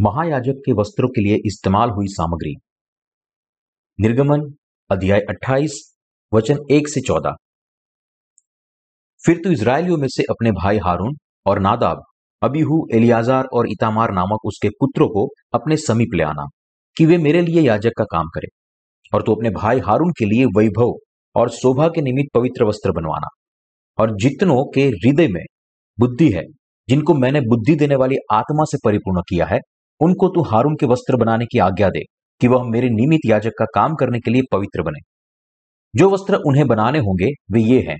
महायाजक के वस्त्रों के लिए इस्तेमाल हुई सामग्री। निर्गमन, अध्याय 28 वचन 1 से 14 फिर तू इसराइलियों में से अपने भाई हारून और नादाब, अबीहू, एलियाजार और इतामार नामक उसके पुत्रों को अपने समीप ले आना, कि वे मेरे लिए याजक का काम करें, और तू अपने भाई हारून के लिए वैभव और शोभा के निमित्त पवित्र वस्त्र बनवाना। और जितनों के हृदय में बुद्धि है, जिनको मैंने बुद्धि देने वाली आत्मा से परिपूर्ण किया है उनको तू हारून के वस्त्र बनाने की आज्ञा दे कि वह मेरे निमित याजक का काम करने के लिए पवित्र बने। जो वस्त्र उन्हें बनाने होंगे, वे ये हैं,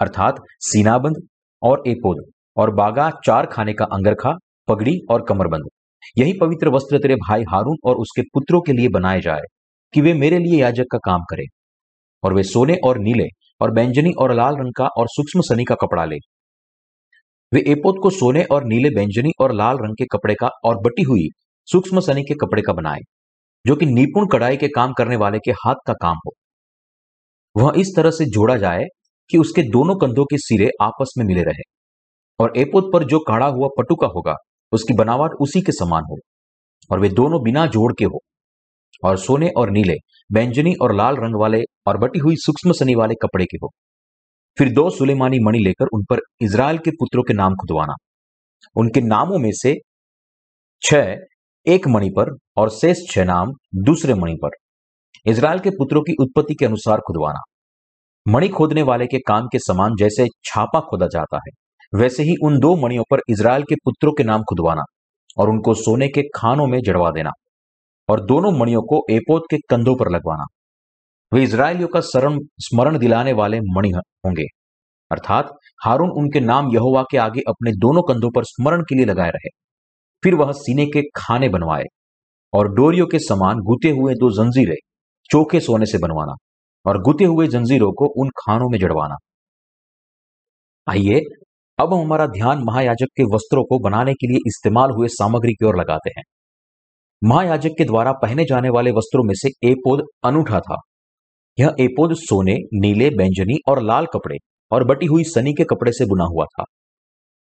अर्थात सीनाबंद और एपोद, और बागा चार खाने का अंगरखा, पगड़ी और कमरबंद। यही पवित्र वस्त्र तेरे भाई हारून और उसके पुत्रों के लिए बनाए जाए, कि वे मेरे लिए याजक का काम करें, और वे सोने और नीले, और बैंजनी और लाल रंग का और सूक्ष्म सनी का कपड़ा ले। वे एपोत को सोने और नीले बैंजनी और लाल रंग के कपड़े का और बटी हुई सूक्ष्म सनी के कपड़े का बनाए, जो कि निपुण कढ़ाई के काम करने वाले के हाथ का काम हो। वह इस तरह से जोड़ा जाए कि उसके दोनों कंधों के सिरे आपस में मिले रहे और एपोत पर जो काढ़ा हुआ पटुका होगा, उसकी बनावट उसी के समान हो और वे दोनों बिना जोड़ के हो। और सोने और नीले बैंजनी और लाल रंग वाले और बटी हुई सूक्ष्म सनी वाले कपड़े के हो। फिर दो सुलेमानी मणि लेकर उन पर इज़राइल के पुत्रों के नाम खुदवाना। उनके नामों में से छह एक मणि पर और शेष छह नाम दूसरे मणि पर। इज़राइल के पुत्रों की उत्पत्ति के अनुसार खुदवाना। मणि खोदने वाले के काम के समान जैसे छापा खोदा जाता है, वैसे ही उन दो मणियों पर इज़राइल के पुत्रों के नाम खुदवाना और उनको सोने के खानों में जड़वा देना और दोनों मणियों को एपोत के कंधों पर लगवाना। वे इज़राइलियों का शरण, स्मरण दिलाने वाले मणि होंगे। अर्थात हारून उनके नाम यहोवा के आगे अपने दोनों कंधों पर स्मरण के लिए लगाए रहे। फिर वह सीने के खाने बनवाए और डोरियों के समान गुते हुए दो जंजीरें चोखे सोने से बनवाना और गुते हुए जंजीरों को उन खानों में जड़वाना। आइए, अब हम हमारा ध्यान महायाजक के वस्त्रों को बनाने के लिए इस्तेमाल हुए सामग्री की ओर लगाते हैं। महायाजक के द्वारा पहने जाने वाले वस्त्रों में से एपोद अनूठा था। यह एपोद सोने, नीले, बैंजनी और लाल कपड़े और बटी हुई सनी के कपड़े से बुना हुआ था।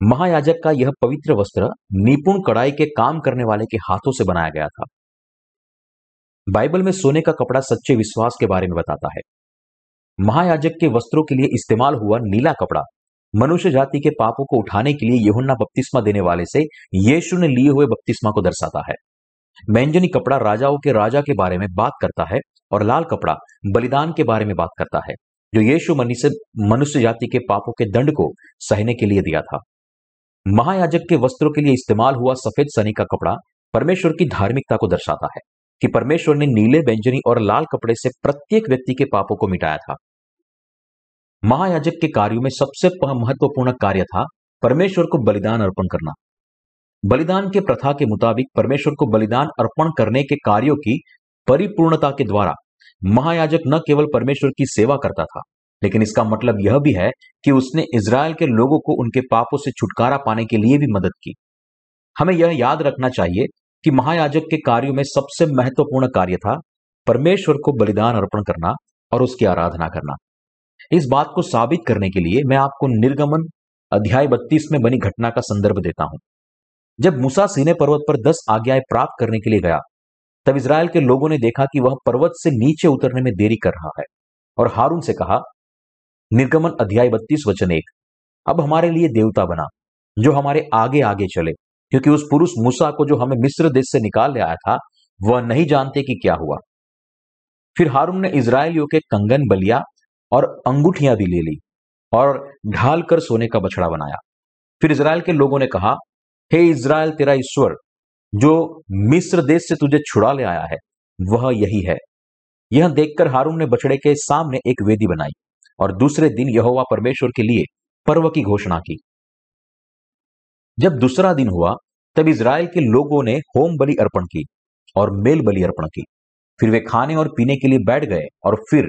महायाजक का यह पवित्र वस्त्र निपुण कड़ाई के काम करने वाले के हाथों से बनाया गया था। बाइबल में सोने का कपड़ा सच्चे विश्वास के बारे में बताता है। महायाजक के वस्त्रों के लिए इस्तेमाल हुआ नीला कपड़ा, मनुष्य जाति के पापों को उठाने के लिए यहुन्ना बपतिस्मा देने वाले से यीशु ने लिए हुए बपतिस्मा को दर्शाता है। बैंजनी कपड़ा राजाओं के राजा के बारे में बात करता है और लाल कपड़ा बलिदान के बारे में बात करता है, जो यीशु मनी से मनुष्य जाति के पापों के दंड को सहने के लिए दिया था। महायाजक के वस्त्रों के लिए इस्तेमाल हुआ सफ़ेद सनी का कपड़ा परमेश्वर की धार्मिकता को दर्शाता है, कि परमेश्वर ने नीले, व्यंजनी और लाल कपड़े से प्रत्येक व्यक्ति के पापों को मिटाया था। महायाजक के कार्यों में सबसे महत्वपूर्ण कार्य था परमेश्वर को बलिदान अर्पण करना। बलिदान के प्रथा के मुताबिक परमेश्वर को बलिदान अर्पण करने के कार्यों की परिपूर्णता के द्वारा महायाजक न केवल परमेश्वर की सेवा करता था, लेकिन इसका मतलब यह भी है कि उसने इसराइल के लोगों को उनके पापों से छुटकारा पाने के लिए भी मदद की। हमें यह याद रखना चाहिए कि महायाजक के कार्यों में सबसे महत्वपूर्ण कार्य था परमेश्वर को बलिदान अर्पण करना और उसकी आराधना करना। इस बात को साबित करने के लिए मैं आपको निर्गमन अध्याय बत्तीस में बनी घटना का संदर्भ देता हूँ। जब मूसा सीने पर्वत पर दस आज्ञाएँ प्राप्त करने के लिए गया तब इसराइल के लोगों ने देखा कि वह पर्वत से नीचे उतरने में देरी कर रहा है और हारून से कहा, निर्गमन अध्याय बत्तीस वचन एक, अब हमारे लिए देवता बना, जो हमारे आगे आगे चले, क्योंकि उस पुरुष मूसा को जो हमें मिस्र देश से निकाल ले आया था, वह नहीं जानते कि क्या हुआ। फिर हारून ने इसराइलियों के कंगन बलिया और अंगूठियाँ भी ले ली और ढाल कर सोने का बछड़ा बनाया। फिर इसराइल के लोगों ने कहा, हे इज़राइल, तेरा ईश्वर जो मिस्र देश से तुझे छुड़ा ले आया है, वह यही है। यह देखकर हारून ने बछड़े के सामने एक वेदी बनाई और दूसरे दिन यहोवा परमेश्वर के लिए पर्व की घोषणा की। जब दूसरा दिन हुआ, तब इज़राइल के लोगों ने होम बलि अर्पण की और मेल बलि अर्पण की। फिर वे खाने और पीने के लिए बैठ गए और फिर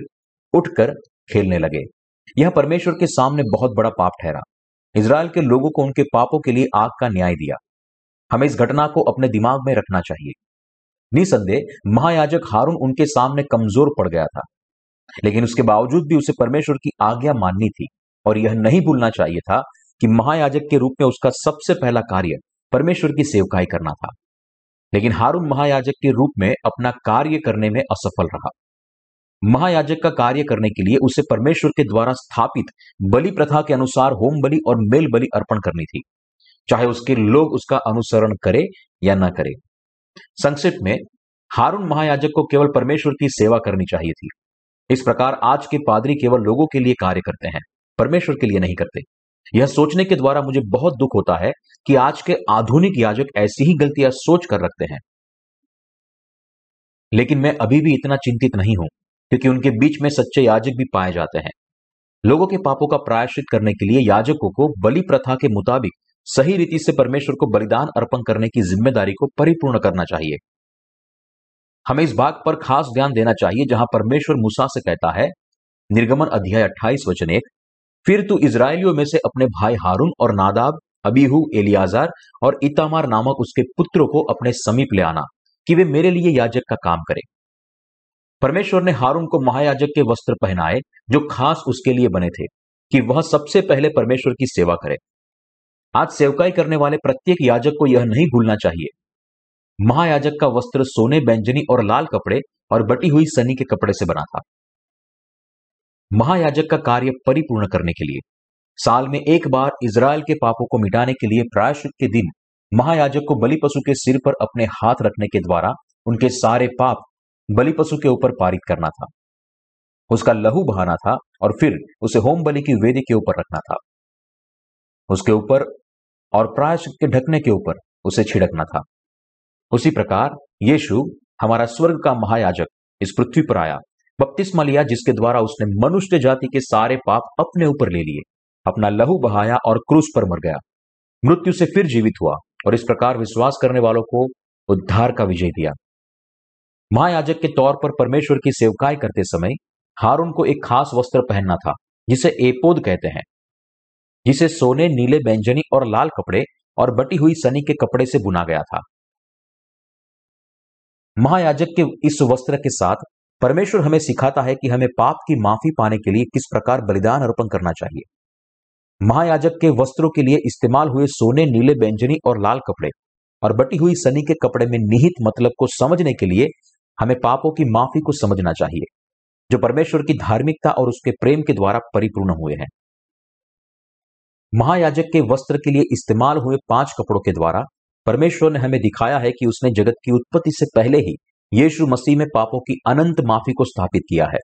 उठकर खेलने लगे। यह परमेश्वर के सामने बहुत बड़ा पाप ठहरा। इसराइल के लोगों को उनके पापों के लिए आग का न्याय दिया। हमें इस घटना को अपने दिमाग में रखना चाहिए। निसंदेह, महायाजक हारून उनके सामने कमज़ोर पड़ गया था, लेकिन उसके बावजूद भी उसे परमेश्वर की आज्ञा माननी थी और यह नहीं भूलना चाहिए था कि महायाजक के रूप में उसका सबसे पहला कार्य परमेश्वर की सेवकाई करना था। लेकिन हारून महायाजक के रूप में अपना कार्य करने में असफल रहा। महायाजक का कार्य करने के लिए उसे परमेश्वर के द्वारा स्थापित बलि प्रथा के अनुसार होम बलि और मेल बलि अर्पण करनी थी। चाहे उसके लोग उसका अनुसरण करे या ना करे। संक्षिप्त में, हारून महायाजक को केवल परमेश्वर की सेवा करनी चाहिए थी। इस प्रकार आज के पादरी केवल लोगों के लिए कार्य करते हैं, परमेश्वर के लिए नहीं करते। यह सोचने के द्वारा मुझे बहुत दुख होता है कि आज के आधुनिक याजक ऐसी ही गलतियाँ सोच कर रखते हैं। लेकिन मैं अभी भी इतना चिंतित नहीं हूँ, क्योंकि उनके बीच में सच्चे याजक भी पाए जाते हैं। लोगों के पापों का प्रायश्चित करने के लिए याजकों को बलि प्रथा के मुताबिक सही रीति से परमेश्वर को बलिदान अर्पण करने की ज़िम्मेदारी को परिपूर्ण करना चाहिए। हमें इस बात पर खास ध्यान देना चाहिए, जहाँ परमेश्वर मूसा से कहता है, निर्गमन अध्याय 28 वचन एक, फिर तू इसराइलियों में से अपने भाई हारून और नादाब, अबीहू, एलियाजार और इतामार नामक उसके पुत्रों को अपने समीप ले आना, कि वे मेरे लिए याजक का काम करें। परमेश्वर ने हारून को महायाजक के वस्त्र पहनाए, जो खास उसके लिए बने थे, कि वह सबसे पहले परमेश्वर की सेवा करे। आज सेवकाई करने वाले प्रत्येक याजक को यह नहीं भूलना चाहिए। महायाजक का वस्त्र सोने बैंजनी और लाल कपड़े और बटी हुई सनी के कपड़े से बना था महायाजक का कार्य परिपूर्ण करने के लिए। साल में एक बार इज़राइल के पापों को मिटाने के लिए प्रायश्चित के दिन महायाजक को बलि पशु के सिर पर अपने हाथ रखने के द्वारा उनके सारे पाप बलि पशु के ऊपर पारित करना था। उसका लहू बहाना था और फिर उसे होम बलि की वेदी के ऊपर रखना था। उसके ऊपर और प्रायश्चित के ढकने के ऊपर उसे छिड़कना था। उसी प्रकार यीशु, हमारा स्वर्ग का महायाजक, इस पृथ्वी पर आया, बपतिस्मा लिया, जिसके द्वारा उसने मनुष्य जाति के सारे पाप अपने ऊपर ले लिए, अपना लहू बहाया और क्रूस पर मर गया। मृत्यु से फिर जीवित हुआ और इस प्रकार विश्वास करने वालों को उद्धार का विजय दिया। महायाजक के तौर पर परमेश्वर की सेवकाई करते समय हारून को एक खास वस्त्र पहनना था, जिसे एपोद कहते हैं। जिसे सोने नीले बैंजनी और लाल कपड़े और बटी हुई सनी के कपड़े से बुना गया था। महायाजक के इस वस्त्र के साथ परमेश्वर हमें सिखाता है कि हमें पाप की माफ़ी पाने के लिए किस प्रकार बलिदान अर्पण करना चाहिए। महायाजक के वस्त्रों के लिए इस्तेमाल हुए सोने नीले बैंजनी और लाल कपड़े और बटी हुई सनी के कपड़े में निहित मतलब को समझने के लिए हमें पापों की माफ़ी को समझना चाहिए, जो परमेश्वर की धार्मिकता और उसके प्रेम के द्वारा परिपूर्ण हुए हैं। महायाजक के वस्त्र के लिए इस्तेमाल हुए पाँच कपड़ों के द्वारा परमेश्वर ने हमें दिखाया है कि उसने जगत की उत्पत्ति से पहले ही यीशु मसीह में पापों की अनंत माफ़ी को स्थापित किया है।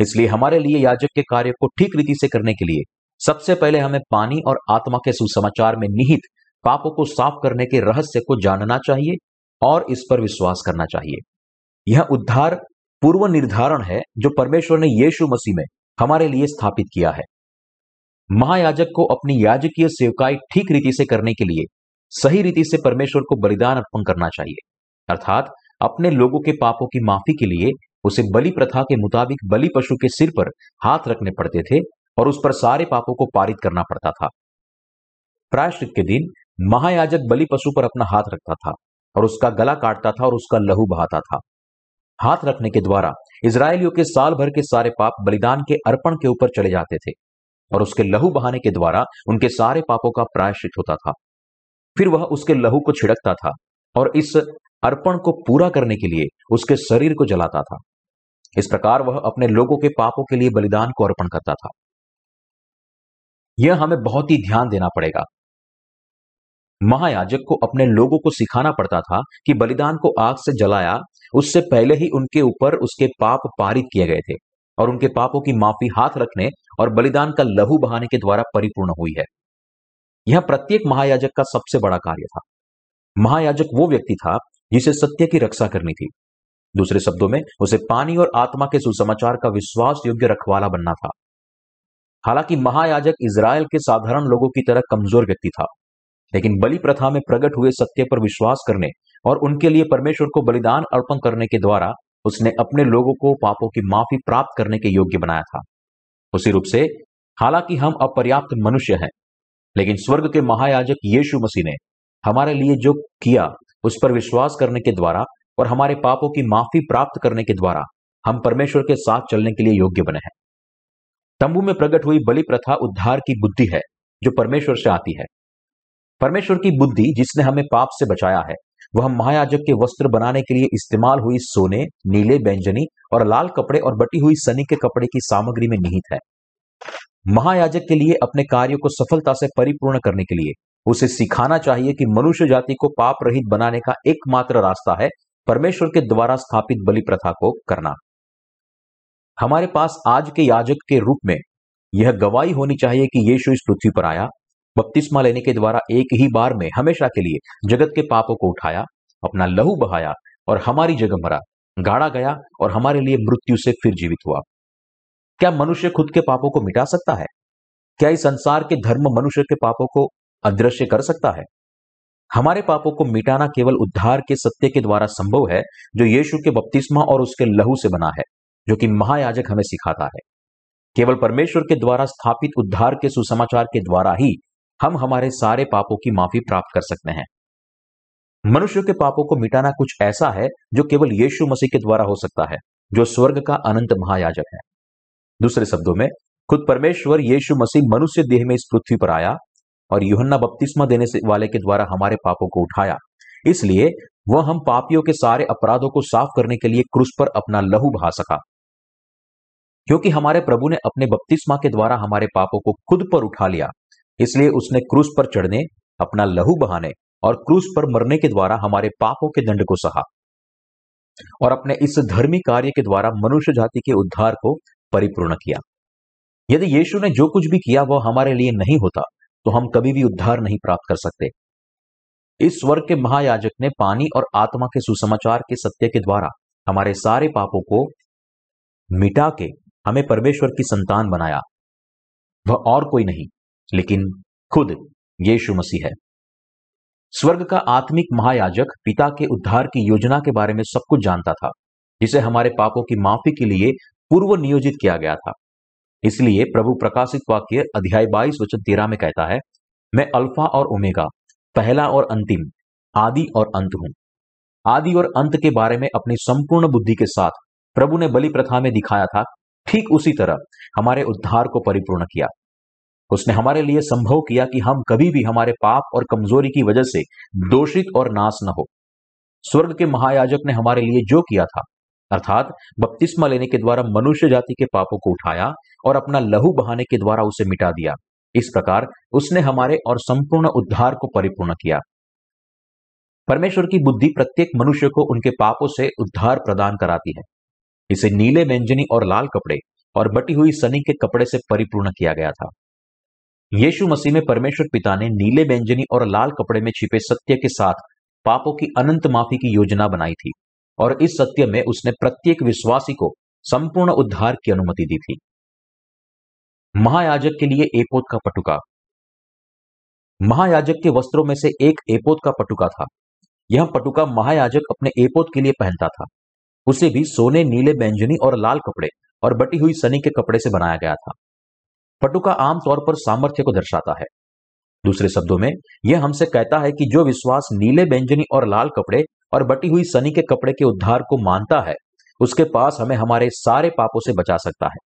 इसलिए हमारे लिए याजक के कार्य को ठीक रीति से करने के लिए सबसे पहले हमें पानी और आत्मा के सुसमाचार में निहित पापों को साफ़ करने के रहस्य को जानना चाहिए और इस पर विश्वास करना चाहिए। यह उद्धार पूर्व निर्धारण है जो परमेश्वर ने यीशु मसीह में हमारे लिए स्थापित किया है। महायाजक को अपनी याजकीय सेवकाई ठीक रीति से करने के लिए, सही रीति से परमेश्वर को बलिदान अर्पण करना चाहिए। अर्थात, अपने लोगों के पापों की माफ़ी के लिए उसे बलि प्रथा के मुताबिक बलि पशु के सिर पर हाथ रखने पड़ते थे और उस पर सारे पापों को पारित करना पड़ता था। प्रायश्चित के दिन, महायाजक बलि पशु पर अपना हाथ रखता था और उसका गला काटता था और उसका लहू बहाता था। हाथ रखने के द्वारा इसराइलियों के साल भर के सारे पाप बलिदान के अर्पण के ऊपर चले जाते थे। और उसके लहू बहाने के द्वारा उनके सारे पापों का प्रायश्चित होता था। फिर वह उसके लहू को छिड़कता था और इस अर्पण को पूरा करने के लिए उसके शरीर को जलाता था। इस प्रकार वह अपने लोगों के पापों के लिए बलिदान को अर्पण करता था। यह हमें बहुत ही ध्यान देना पड़ेगा। महायाजक को अपने लोगों को सिखाना पड़ता था कि बलिदान को आग से जलाया, उससे पहले ही उनके ऊपर उसके पाप पारित किए गए थे। और उनके पापों की माफ़ी हाथ रखने और बलिदान का लहू बहाने के द्वारा परिपूर्ण हुई है। यह प्रत्येक महायाजक का सबसे बड़ा कार्य था। महायाजक वो व्यक्ति था जिसे सत्य की रक्षा करनी थी। दूसरे शब्दों में, उसे पानी और आत्मा के सुसमाचार का विश्वास योग्य रखवाला बनना था। हालाँकि महायाजक इसराइल के साधारण लोगों की तरह कमज़ोर व्यक्ति था, लेकिन बलि प्रथा में प्रकट हुए सत्य पर विश्वास करने और उनके लिए परमेश्वर को बलिदान अर्पण करने के द्वारा उसने अपने लोगों को पापों की माफ़ी प्राप्त करने के योग्य बनाया था। उसी रूप से, हालाँकि हम अपर्याप्त मनुष्य हैं, लेकिन स्वर्ग के महायाजक यीशु मसीह ने हमारे लिए जो किया, उस पर विश्वास करने के द्वारा और हमारे पापों की माफ़ी प्राप्त करने के द्वारा हम परमेश्वर के साथ चलने के लिए योग्य बने हैं। तंबू में प्रकट हुई बलि प्रथा उद्धार की बुद्धि है, जो परमेश्वर से आती है। परमेश्वर की बुद्धि जिसने हमें पाप से बचाया है वह महायाजक के वस्त्र बनाने के लिए इस्तेमाल हुई सोने, नीले बैंजनी और लाल कपड़े और बटी हुई सनी के कपड़े की सामग्री में निहित है। महायाजक के लिए अपने कार्यों को सफलता से परिपूर्ण करने के लिए उसे सिखाना चाहिए कि मनुष्य जाति को पाप रहित बनाने का एकमात्र रास्ता है परमेश्वर के द्वारा स्थापित बलि प्रथा को करना। हमारे पास आज के याजक के रूप में यह गवाही होनी चाहिए कि यीशु इस पृथ्वी पर आया बपतिस्मा लेने के द्वारा एक ही बार में हमेशा के लिए जगत के पापों को उठाया, अपना लहू बहाया और हमारी जगह मरा, गाड़ा गया और हमारे लिए मृत्यु से फिर जीवित हुआ। क्या मनुष्य खुद के पापों को मिटा सकता है? क्या इस संसार के धर्म मनुष्य के पापों को अदृश्य कर सकता है? हमारे पापों को मिटाना केवल उद्धार के सत्य के द्वारा संभव है, जो यीशु के बपतिस्मा और उसके लहू से बना है, जो कि महायाजक हमें सिखाता है। केवल परमेश्वर के द्वारा स्थापित उद्धार के सुसमाचार के द्वारा ही हम हमारे सारे पापों की माफ़ी प्राप्त कर सकते हैं। मनुष्य के पापों को मिटाना कुछ ऐसा है जो केवल यीशु मसीह के द्वारा हो सकता है, जो स्वर्ग का अनंत महायाजक है। दूसरे शब्दों में, खुद परमेश्वर यीशु मसीह मनुष्य देह में इस पृथ्वी पर आया और युहन्ना बपतिस्मा देने से वाले के द्वारा हमारे पापों को उठाया। इसलिए वह हम पापियों के सारे अपराधों को साफ़ करने के लिए क्रूस पर अपना लहू बहा सका। क्योंकि हमारे प्रभु ने अपने बपतिस्मा के द्वारा हमारे पापों को खुद पर उठा लिया। इसलिए उसने क्रूस पर चढ़ने, अपना लहू बहाने और क्रूस पर मरने के द्वारा हमारे पापों के दंड को सहा और अपने इस धर्मी कार्य के द्वारा मनुष्य जाति के उद्धार को परिपूर्ण किया। यदि यीशु ने जो कुछ भी किया, वह हमारे लिए नहीं होता तो हम कभी भी उद्धार नहीं प्राप्त कर सकते। इस स्वर्ग के महायाजक ने पानी और आत्मा के सुसमाचार के सत्य के द्वारा हमारे सारे पापों को मिटा के हमें परमेश्वर की संतान बनाया। वह और कोई नहीं। लेकिन खुद यीशु मसीह है। स्वर्ग का आत्मिक महायाजक पिता के उद्धार की योजना के बारे में सब कुछ जानता था, जिसे हमारे पापों की माफ़ी के लिए पूर्व नियोजित किया गया था। इसलिए प्रभु प्रकाशित वाक्य अध्याय बाईस वचन तेरह में कहता है, मैं अल्फ़ा और ओमेगा, पहला और अंतिम, आदि और अंत हूँ। आदि और अंत के बारे में अपनी संपूर्ण बुद्धि के साथ प्रभु ने बलि प्रथा में दिखाया था, ठीक उसी तरह हमारे उद्धार को परिपूर्ण किया। उसने हमारे लिए संभव किया कि हम कभी भी हमारे पाप और कमज़ोरी की वजह से दोषित और नाश न हो। स्वर्ग के महायाजक ने हमारे लिए जो किया था, अर्थात बपतिस्मा लेने के द्वारा मनुष्य जाति के पापों को उठाया और अपना लहू बहाने के द्वारा उसे मिटा दिया। इस प्रकार उसने हमारे और संपूर्ण उद्धार को परिपूर्ण किया। परमेश्वर की बुद्धि प्रत्येक मनुष्य को उनके पापों से उद्धार प्रदान कराती है। इसे नीले, व्यंजनी और लाल कपड़े और बटी हुई सनी के कपड़े से परिपूर्ण किया गया था। यीशु मसीह में परमेश्वर पिता ने नीले व्यंजनी और लाल कपड़े में छिपे सत्य के साथ पापों की अनंत माफ़ी की योजना बनाई थी और इस सत्य में उसने प्रत्येक विश्वासी को संपूर्ण उद्धार की अनुमति दी थी। महायाजक के लिए एपोत का पटुका। महायाजक के वस्त्रों में से एक एपोत का पटुका था। यह पटुका महायाजक अपने एपोत के लिए पहनता था। उसे भी सोने नीले बैंजनी और लाल कपड़े और बटी हुई सनी के कपड़े से बनाया गया था। पटुका आमतौर पर सामर्थ्य को दर्शाता है। दूसरे शब्दों में, यह हमसे कहता है कि जो विश्वास नीले व्यंजनी और लाल कपड़े और बटी हुई सनी के कपड़े के उद्धार को मानता है, उसके पास हमें हमारे सारे पापों से बचा सकता है।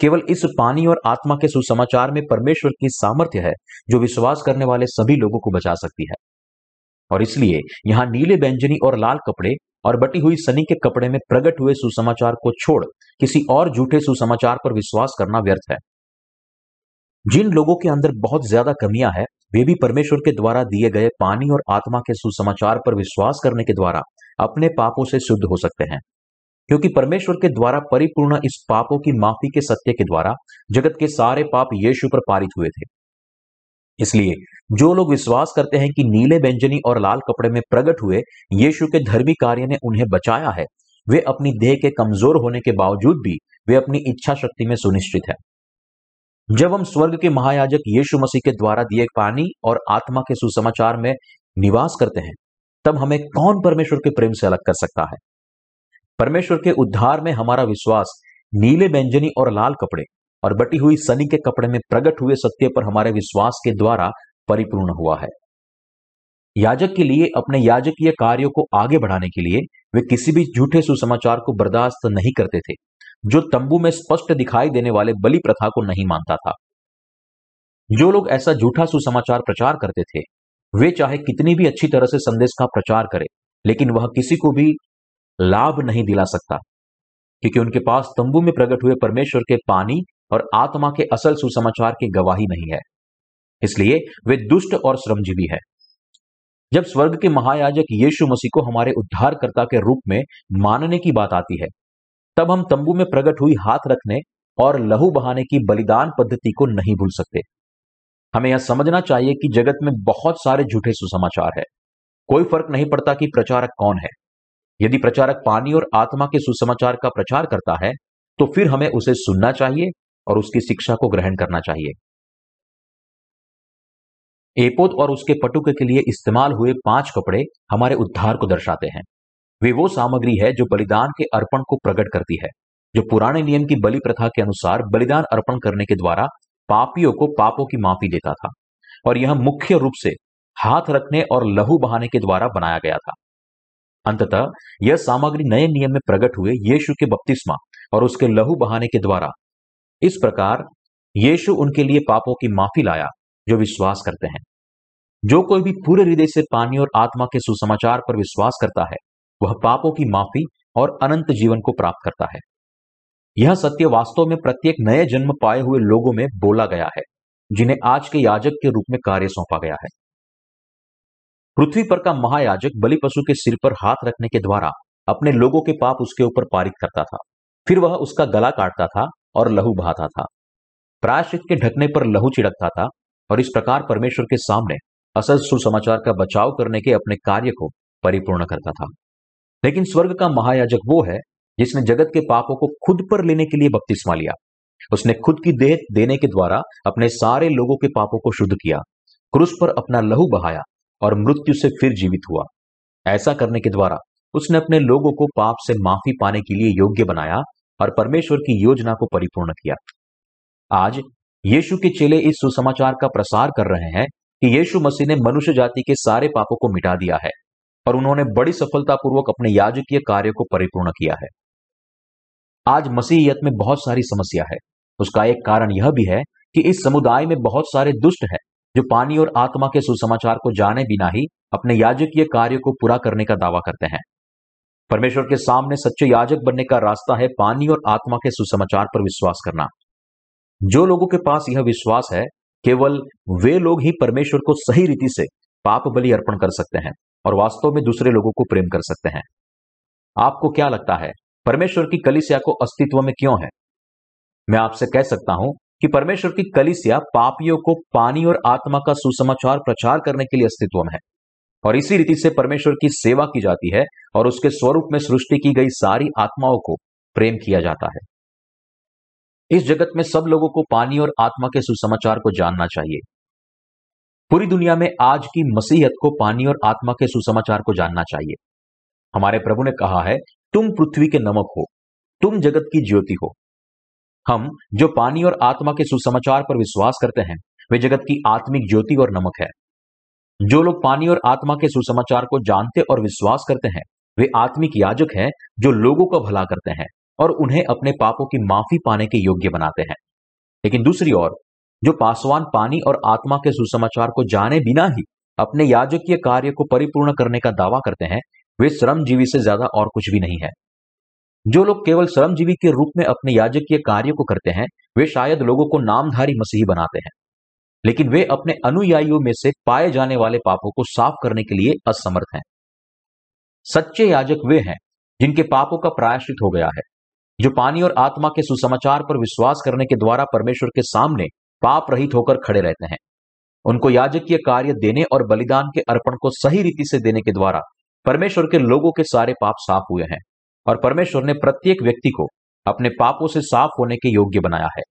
केवल इस पानी और आत्मा के सुसमाचार में परमेश्वर की सामर्थ्य है, जो विश्वास करने वाले सभी लोगों को बचा सकती है। और इसलिए यहाँ नीले व्यंजनी और लाल कपड़े और बटी हुई सनी के कपड़े में प्रकट हुए सुसमाचार को छोड़ किसी और झूठे सुसमाचार पर विश्वास करना व्यर्थ है। जिन लोगों के अंदर बहुत ज़्यादा कमियाँ है, वे भी परमेश्वर के द्वारा दिए गए पानी और आत्मा के सुसमाचार पर विश्वास करने के द्वारा अपने पापों से शुद्ध हो सकते हैं। क्योंकि परमेश्वर के द्वारा परिपूर्ण इस पापों की माफ़ी के सत्य के द्वारा जगत के सारे पाप यीशु पर पारित हुए थे। इसलिए जो लोग विश्वास करते हैं कि नीले व्यंजनी और लाल कपड़े में प्रकट हुए यीशु के धर्मी कार्य ने उन्हें बचाया है वे अपनी देह के कमज़ोर होने के बावजूद भी वे अपनी इच्छा शक्ति में सुनिश्चित है। जब हम स्वर्ग के महायाजक यीशु मसीह के द्वारा दिए पानी और आत्मा के सुसमाचार में निवास करते हैं, तब हमें कौन परमेश्वर के प्रेम से अलग कर सकता है? परमेश्वर के उद्धार में हमारा विश्वास नीले व्यंजनी और लाल कपड़े और बटी हुई सनी के कपड़े में प्रकट हुए सत्य पर हमारे विश्वास के द्वारा परिपूर्ण हुआ है। याजक के लिए, अपने याजकीय कार्यों को आगे बढ़ाने के लिए, वे किसी भी झूठे सुसमाचार को बर्दाश्त नहीं करते थे, जो तंबू में स्पष्ट दिखाई देने वाले बलि प्रथा को नहीं मानता था। जो लोग ऐसा झूठा सुसमाचार प्रचार करते थे, वे चाहे कितनी भी अच्छी तरह से संदेश का प्रचार करें, लेकिन वह किसी को भी लाभ नहीं दिला सकता, क्योंकि उनके पास तंबू में प्रकट हुए परमेश्वर के पानी और आत्मा के असल सुसमाचार की गवाही नहीं है। इसलिए वे दुष्ट और श्रमजीवी है। जब स्वर्ग के महायाजक यीशु मसीह को हमारे उद्धारकर्ता के रूप में मानने की बात आती है, तब हम तंबू में प्रकट हुई हाथ रखने और लहू बहाने की बलिदान पद्धति को नहीं भूल सकते। हमें यह समझना चाहिए कि जगत में बहुत सारे झूठे सुसमाचार है। कोई फ़र्क नहीं पड़ता कि प्रचारक कौन है। यदि प्रचारक पानी और आत्मा के सुसमाचार का प्रचार करता है तो फिर हमें उसे सुनना चाहिए और उसकी शिक्षा को ग्रहण करना चाहिए। एपोद और उसके पटुके के लिए इस्तेमाल हुए पाँच कपड़े हमारे उद्धार को दर्शाते हैं। वे वो सामग्री है जो बलिदान के अर्पण को प्रकट करती है, जो पुराने नियम की बलि प्रथा के अनुसार बलिदान अर्पण करने के द्वारा पापियों को पापों की माफ़ी देता था और यह मुख्य रूप से हाथ रखने और लहू बहाने के द्वारा बनाया गया था। अंततः यह सामग्री नए नियम में प्रकट हुए यीशु के बपतिस्मा और उसके लहू बहाने के द्वारा। इस प्रकार यीशु उनके लिए पापों की माफ़ी लाया, जो विश्वास करते हैं। जो कोई भी पूरे हृदय से पानी और आत्मा के सुसमाचार पर विश्वास करता है, वह पापों की माफ़ी और अनंत जीवन को प्राप्त करता है। यह सत्य वास्तव में प्रत्येक नए जन्म पाए हुए लोगों में बोला गया है, जिन्हें आज के याजक के रूप में कार्य सौंपा गया है। पृथ्वी पर का महायाजक बलि पशु के सिर पर हाथ रखने के द्वारा अपने लोगों के पाप उसके ऊपर पारित करता था। फिर वह उसका गला काटता था और लहू बहाता था। प्रायश्चित के ढकने पर लहू चिड़कता था और इस प्रकार परमेश्वर के सामने असल सुसमाचार का बचाव करने के अपने कार्य को परिपूर्ण करता था। लेकिन स्वर्ग का महायाजक वो है, जिसने जगत के पापों को खुद पर लेने के लिए बपतिस्मा लिया। उसने खुद की देह देने के द्वारा अपने सारे लोगों के पापों को शुद्ध किया, क्रूस पर अपना लहू बहाया और मृत्यु से फिर जीवित हुआ। ऐसा करने के द्वारा उसने अपने लोगों को पाप से माफ़ी पाने के लिए योग्य बनाया और परमेश्वर की योजना को परिपूर्ण किया। आज यीशु के चेले इस सुसमाचार का प्रसार कर रहे हैं कि यीशु मसीह ने मनुष्य जाति के सारे पापों को मिटा दिया है और उन्होंने बड़ी सफलतापूर्वक अपने याजकीय कार्य को परिपूर्ण किया है। आज मसीहियत में बहुत सारी समस्या है। उसका एक कारण यह भी है कि इस समुदाय में बहुत सारे दुष्ट हैं, जो पानी और आत्मा के सुसमाचार को जाने बिना ही अपने याजकीय कार्य को पूरा करने का दावा करते हैं। परमेश्वर के सामने सच्चे याजक बनने का रास्ता है पानी और आत्मा के सुसमाचार पर विश्वास करना। जो लोगों के पास यह विश्वास है केवल वे लोग ही परमेश्वर को सही रीति से पाप बलि अर्पण कर सकते हैं और वास्तव में दूसरे लोगों को प्रेम कर सकते हैं। आपको क्या लगता है, परमेश्वर की कलिसिया को अस्तित्व में क्यों है? मैं आपसे कह सकता हूँ कि परमेश्वर की कलिसिया पापियों को पानी और आत्मा का सुसमाचार प्रचार करने के लिए अस्तित्व में है। और इसी रीति से परमेश्वर की सेवा की जाती है और उसके स्वरूप में सृष्टि की गई सारी आत्माओं को प्रेम किया जाता है। इस जगत में सब लोगों को पानी और आत्मा के सुसमाचार को जानना चाहिए। पूरी दुनिया में आज की मसीहत को पानी और आत्मा के सुसमाचार को जानना चाहिए। हमारे प्रभु ने कहा है, तुम पृथ्वी के नमक हो, तुम जगत की ज्योति हो। हम, जो पानी और आत्मा के सुसमाचार पर विश्वास करते हैं, वे जगत की आत्मिक ज्योति और नमक है। जो लोग पानी और आत्मा के सुसमाचार को जानते और विश्वास करते हैं, वे आत्मिक याजक हैं, जो लोगों का भला करते हैं। और उन्हें अपने पापों की माफ़ी पाने के योग्य बनाते हैं। लेकिन दूसरी ओर, जो पासवान पानी और आत्मा के सुसमाचार को जाने बिना ही अपने याजकीय कार्य को परिपूर्ण करने का दावा करते हैं, वे श्रमजीवी से ज़्यादा और कुछ भी नहीं है। जो लोग केवल श्रमजीवी के रूप में अपने याजकीय कार्य को करते हैं, वे शायद लोगों को नामधारी मसीही बनाते हैं। लेकिन वे अपने अनुयायियों में से पाए जाने वाले पापों को साफ़ करने के लिए असमर्थ हैं। सच्चे याजक वे हैं, जिनके पापों का प्रायश्चित हो गया है। जो पानी और आत्मा के सुसमाचार पर विश्वास करने के द्वारा परमेश्वर के सामने पाप रहित होकर खड़े रहते हैं। उनको याजकीय कार्य देने और बलिदान के अर्पण को सही रीति से देने के द्वारा परमेश्वर के लोगों के सारे पाप साफ़ हुए हैं और परमेश्वर ने प्रत्येक व्यक्ति को अपने पापों से साफ़ होने के योग्य बनाया है।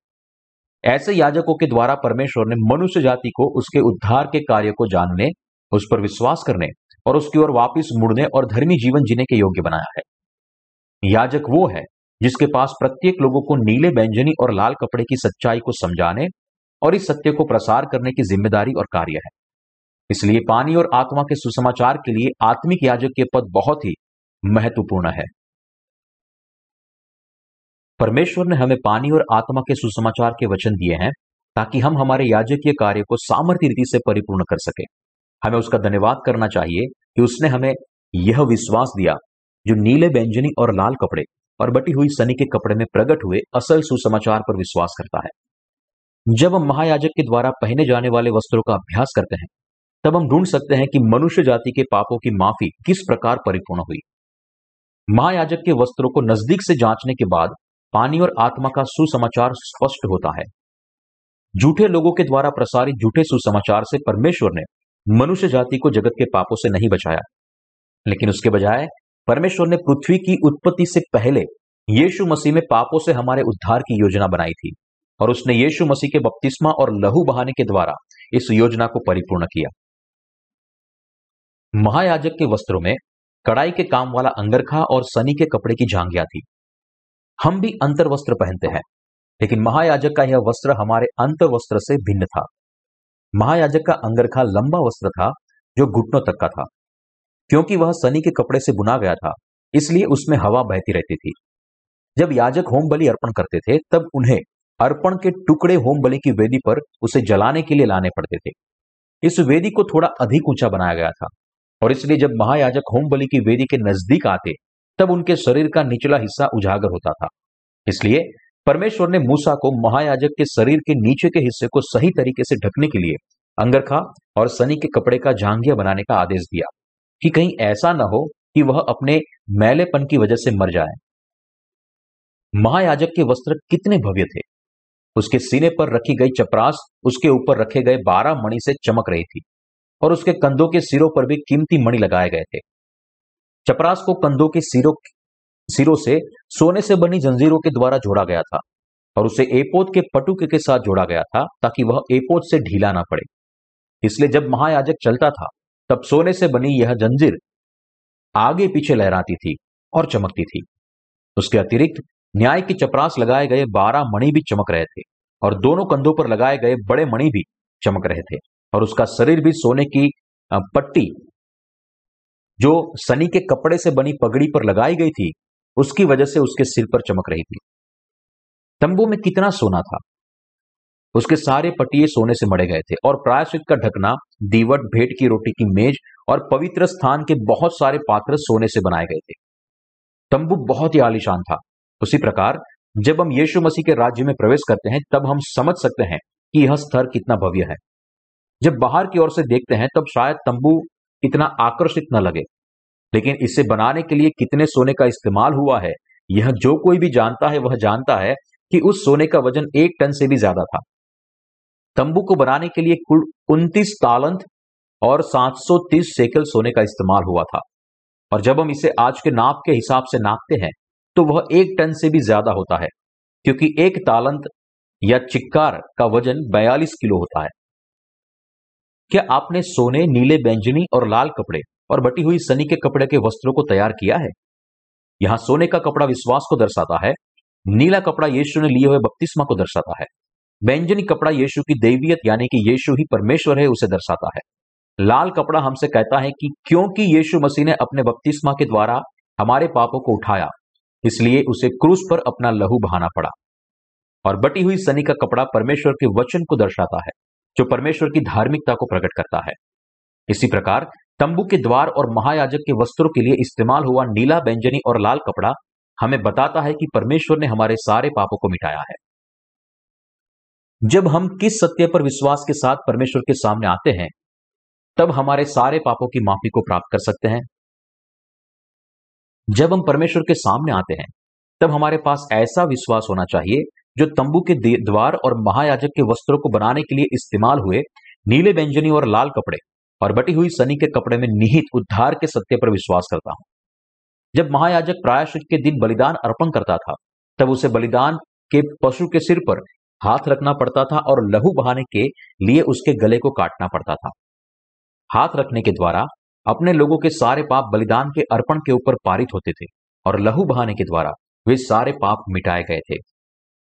ऐसे याजकों के द्वारा परमेश्वर ने मनुष्य जाति को उसके उद्धार के कार्य को जानने, उस पर विश्वास करने और उसकी ओर वापिस मुड़ने और धर्मी जीवन जीने के योग्य बनाया है। याजक वो है जिसके पास प्रत्येक लोगों को नीले व्यंजनी और लाल कपड़े की सच्चाई को समझाने और इस सत्य को प्रसार करने की ज़िम्मेदारी और कार्य है। इसलिए पानी और आत्मा के सुसमाचार के लिए आत्मिक याजक के पद बहुत ही महत्वपूर्ण है। परमेश्वर ने हमें पानी और आत्मा के सुसमाचार के वचन दिए हैं ताकि हम हमारे याजकीय कार्य को सामर्थ्य रीति से परिपूर्ण कर सके। हमें उसका धन्यवाद करना चाहिए कि उसने हमें यह विश्वास दिया, जो नीले व्यंजनी और लाल कपड़े और बटी हुई सनी के कपड़े में प्रकट हुए असल सुसमाचार पर विश्वास करता है। जब हम महायाजक के द्वारा पहने जाने वाले वस्त्रों का अभ्यास करते हैं, तब हम ढूंढ सकते हैं कि मनुष्य जाति के पापों की माफ़ी किस प्रकार परिपूर्ण हुई। महायाजक के वस्त्रों को नज़दीक से जांचने के बाद पानी और आत्मा का सुसमाचार स्पष्ट होता है। झूठे लोगों के द्वारा प्रसारित झूठे सुसमाचार से परमेश्वर ने मनुष्य जाति को जगत के पापों से नहीं बचाया। लेकिन उसके बजाय परमेश्वर ने पृथ्वी की उत्पत्ति से पहले यीशु मसीह में पापों से हमारे उद्धार की योजना बनाई थी और उसने यीशु मसीह के बपतिस्मा और लहू बहाने के द्वारा इस योजना को परिपूर्ण किया। महायाजक के वस्त्रों में कड़ाई के काम वाला अंगरखा और सनी के कपड़े की झांगिया थी। हम भी अंतर वस्त्र पहनते हैं, लेकिन महायाजक का यह वस्त्र हमारे अंतर वस्त्र से भिन्न था। महायाजक का अंगरखा लंबा वस्त्र था, जो घुटनों तक का था। क्योंकि वह सनी के कपड़े से बुना गया था, इसलिए उसमें हवा बहती रहती थी। जब याजक होम बलि अर्पण करते थे, तब उन्हें अर्पण के टुकड़े होम बलि की वेदी पर उसे जलाने के लिए लाने पड़ते थे। इस वेदी को थोड़ा अधिक ऊँचा बनाया गया था, और इसलिए जब महायाजक होम बलि की वेदी के नज़दीक आते, तब उनके शरीर का निचला हिस्सा उजागर होता था। इसलिए परमेश्वर ने मूसा को महायाजक के शरीर के नीचे के हिस्से को सही तरीके से ढकने के लिए अंगरखा और सनी के कपड़े का जांगिया बनाने का आदेश दिया। कि कहीं ऐसा न हो कि वह अपने मैलेपन की वजह से मर जाए। महायाजक के वस्त्र कितने भव्य थे। उसके सीने पर रखी गई चपरास, उसके ऊपर रखे गए बारह मणि से चमक रही थी, और उसके कंधों के सिरों पर भी कीमती मणि लगाए गए थे। चपरास को कंधों के सिरों सिरों से सोने से बनी जंजीरों के द्वारा जोड़ा गया था, और उसे एपोत के पटुके के साथ जोड़ा गया था ताकि वह एपोत से ढीला ना पड़े। इसलिए जब महायाजक चलता था तब सोने से बनी यह जंजीर आगे पीछे लहराती थी और चमकती थी। उसके अतिरिक्त न्याय की चपरास लगाए गए बारह मणि भी चमक रहे थे और दोनों कंधों पर लगाए गए बड़े मणि भी चमक रहे थे और उसका शरीर भी सोने की पट्टी जो सनी के कपड़े से बनी पगड़ी पर लगाई गई थी, उसकी वजह से उसके सिर पर चमक रही थी। तंबू में कितना सोना था? उसके सारे पटिए सोने से मड़े गए थे। और प्रायश्चित का ढकना, दीवट, भेंट की रोटी की मेज और पवित्र स्थान के बहुत सारे पात्र सोने से बनाए गए थे। तंबू बहुत ही आलिशान था। उसी प्रकार, जब हम यीशु मसीह के राज्य में प्रवेश करते हैं, तब हम समझ सकते हैं कि यह स्तर कितना भव्य है। जब बाहर की ओर से देखते हैं, तब शायद तंबू इतना आकर्षित न लगे। लेकिन इसे बनाने के लिए कितने सोने का इस्तेमाल हुआ है, यह जो कोई भी जानता है, वह जानता है कि उस सोने का वज़न एक टन से भी ज़्यादा था। तंबू को बनाने के लिए कुल उनतीस तालंत और 730 सेकल सोने का इस्तेमाल हुआ था। और जब हम इसे आज के नाप के हिसाब से नापते हैं तो वह एक टन से भी ज़्यादा होता है, क्योंकि एक तालंत या चिक्कार का वज़न 42 किलो होता है। क्या आपने सोने नीले बैंजनी और लाल कपड़े और बटी हुई सनी के कपड़े के वस्त्रों को तैयार किया है? यहाँ सोने का कपड़ा विश्वास को दर्शाता है, नीला कपड़ा यीशु ने लिए हुए बपतिस्मा को दर्शाता है। व्यंजनी कपड़ा यीशु की देवियत, यानी कि यीशु ही परमेश्वर है, उसे दर्शाता है। लाल कपड़ा हमसे कहता है कि क्योंकि यीशु मसीह ने अपने बपतिस्मा के द्वारा हमारे पापों को उठाया, इसलिए उसे क्रूस पर अपना लहू बहाना पड़ा। और बटी हुई सनी का कपड़ा परमेश्वर के वचन को दर्शाता है, जो परमेश्वर की धार्मिकता को प्रकट करता है। इसी प्रकार, तंबू के द्वार और महायाजक के वस्त्रों के लिए इस्तेमाल हुआ नीला व्यंजनी और लाल कपड़ा हमें बताता है कि परमेश्वर ने हमारे सारे पापों को मिटाया है। जब हम किस सत्य पर विश्वास के साथ परमेश्वर के सामने आते हैं, तब हमारे सारे पापों की माफ़ी को प्राप्त कर सकते हैं। जब हम परमेश्वर के सामने आते हैं, तब हमारे पास ऐसा विश्वास होना चाहिए, जो तंबू के द्वार और महायाजक के वस्त्रों को बनाने के लिए इस्तेमाल हुए नीले व्यंजनी और लाल कपड़े और बटी हुई सनी के कपड़े में निहित उद्धार के सत्य पर विश्वास करता हूँ। जब महायाजक प्रायश्चित के दिन बलिदान अर्पण करता था, तब उसे बलिदान के पशु के सिर पर हाथ रखना पड़ता था और लहू बहाने के लिए उसके गले को काटना पड़ता था। हाथ रखने के द्वारा अपने लोगों के सारे पाप बलिदान के अर्पण के ऊपर पारित होते थे और लहू बहाने के द्वारा वे सारे पाप मिटाए गए थे।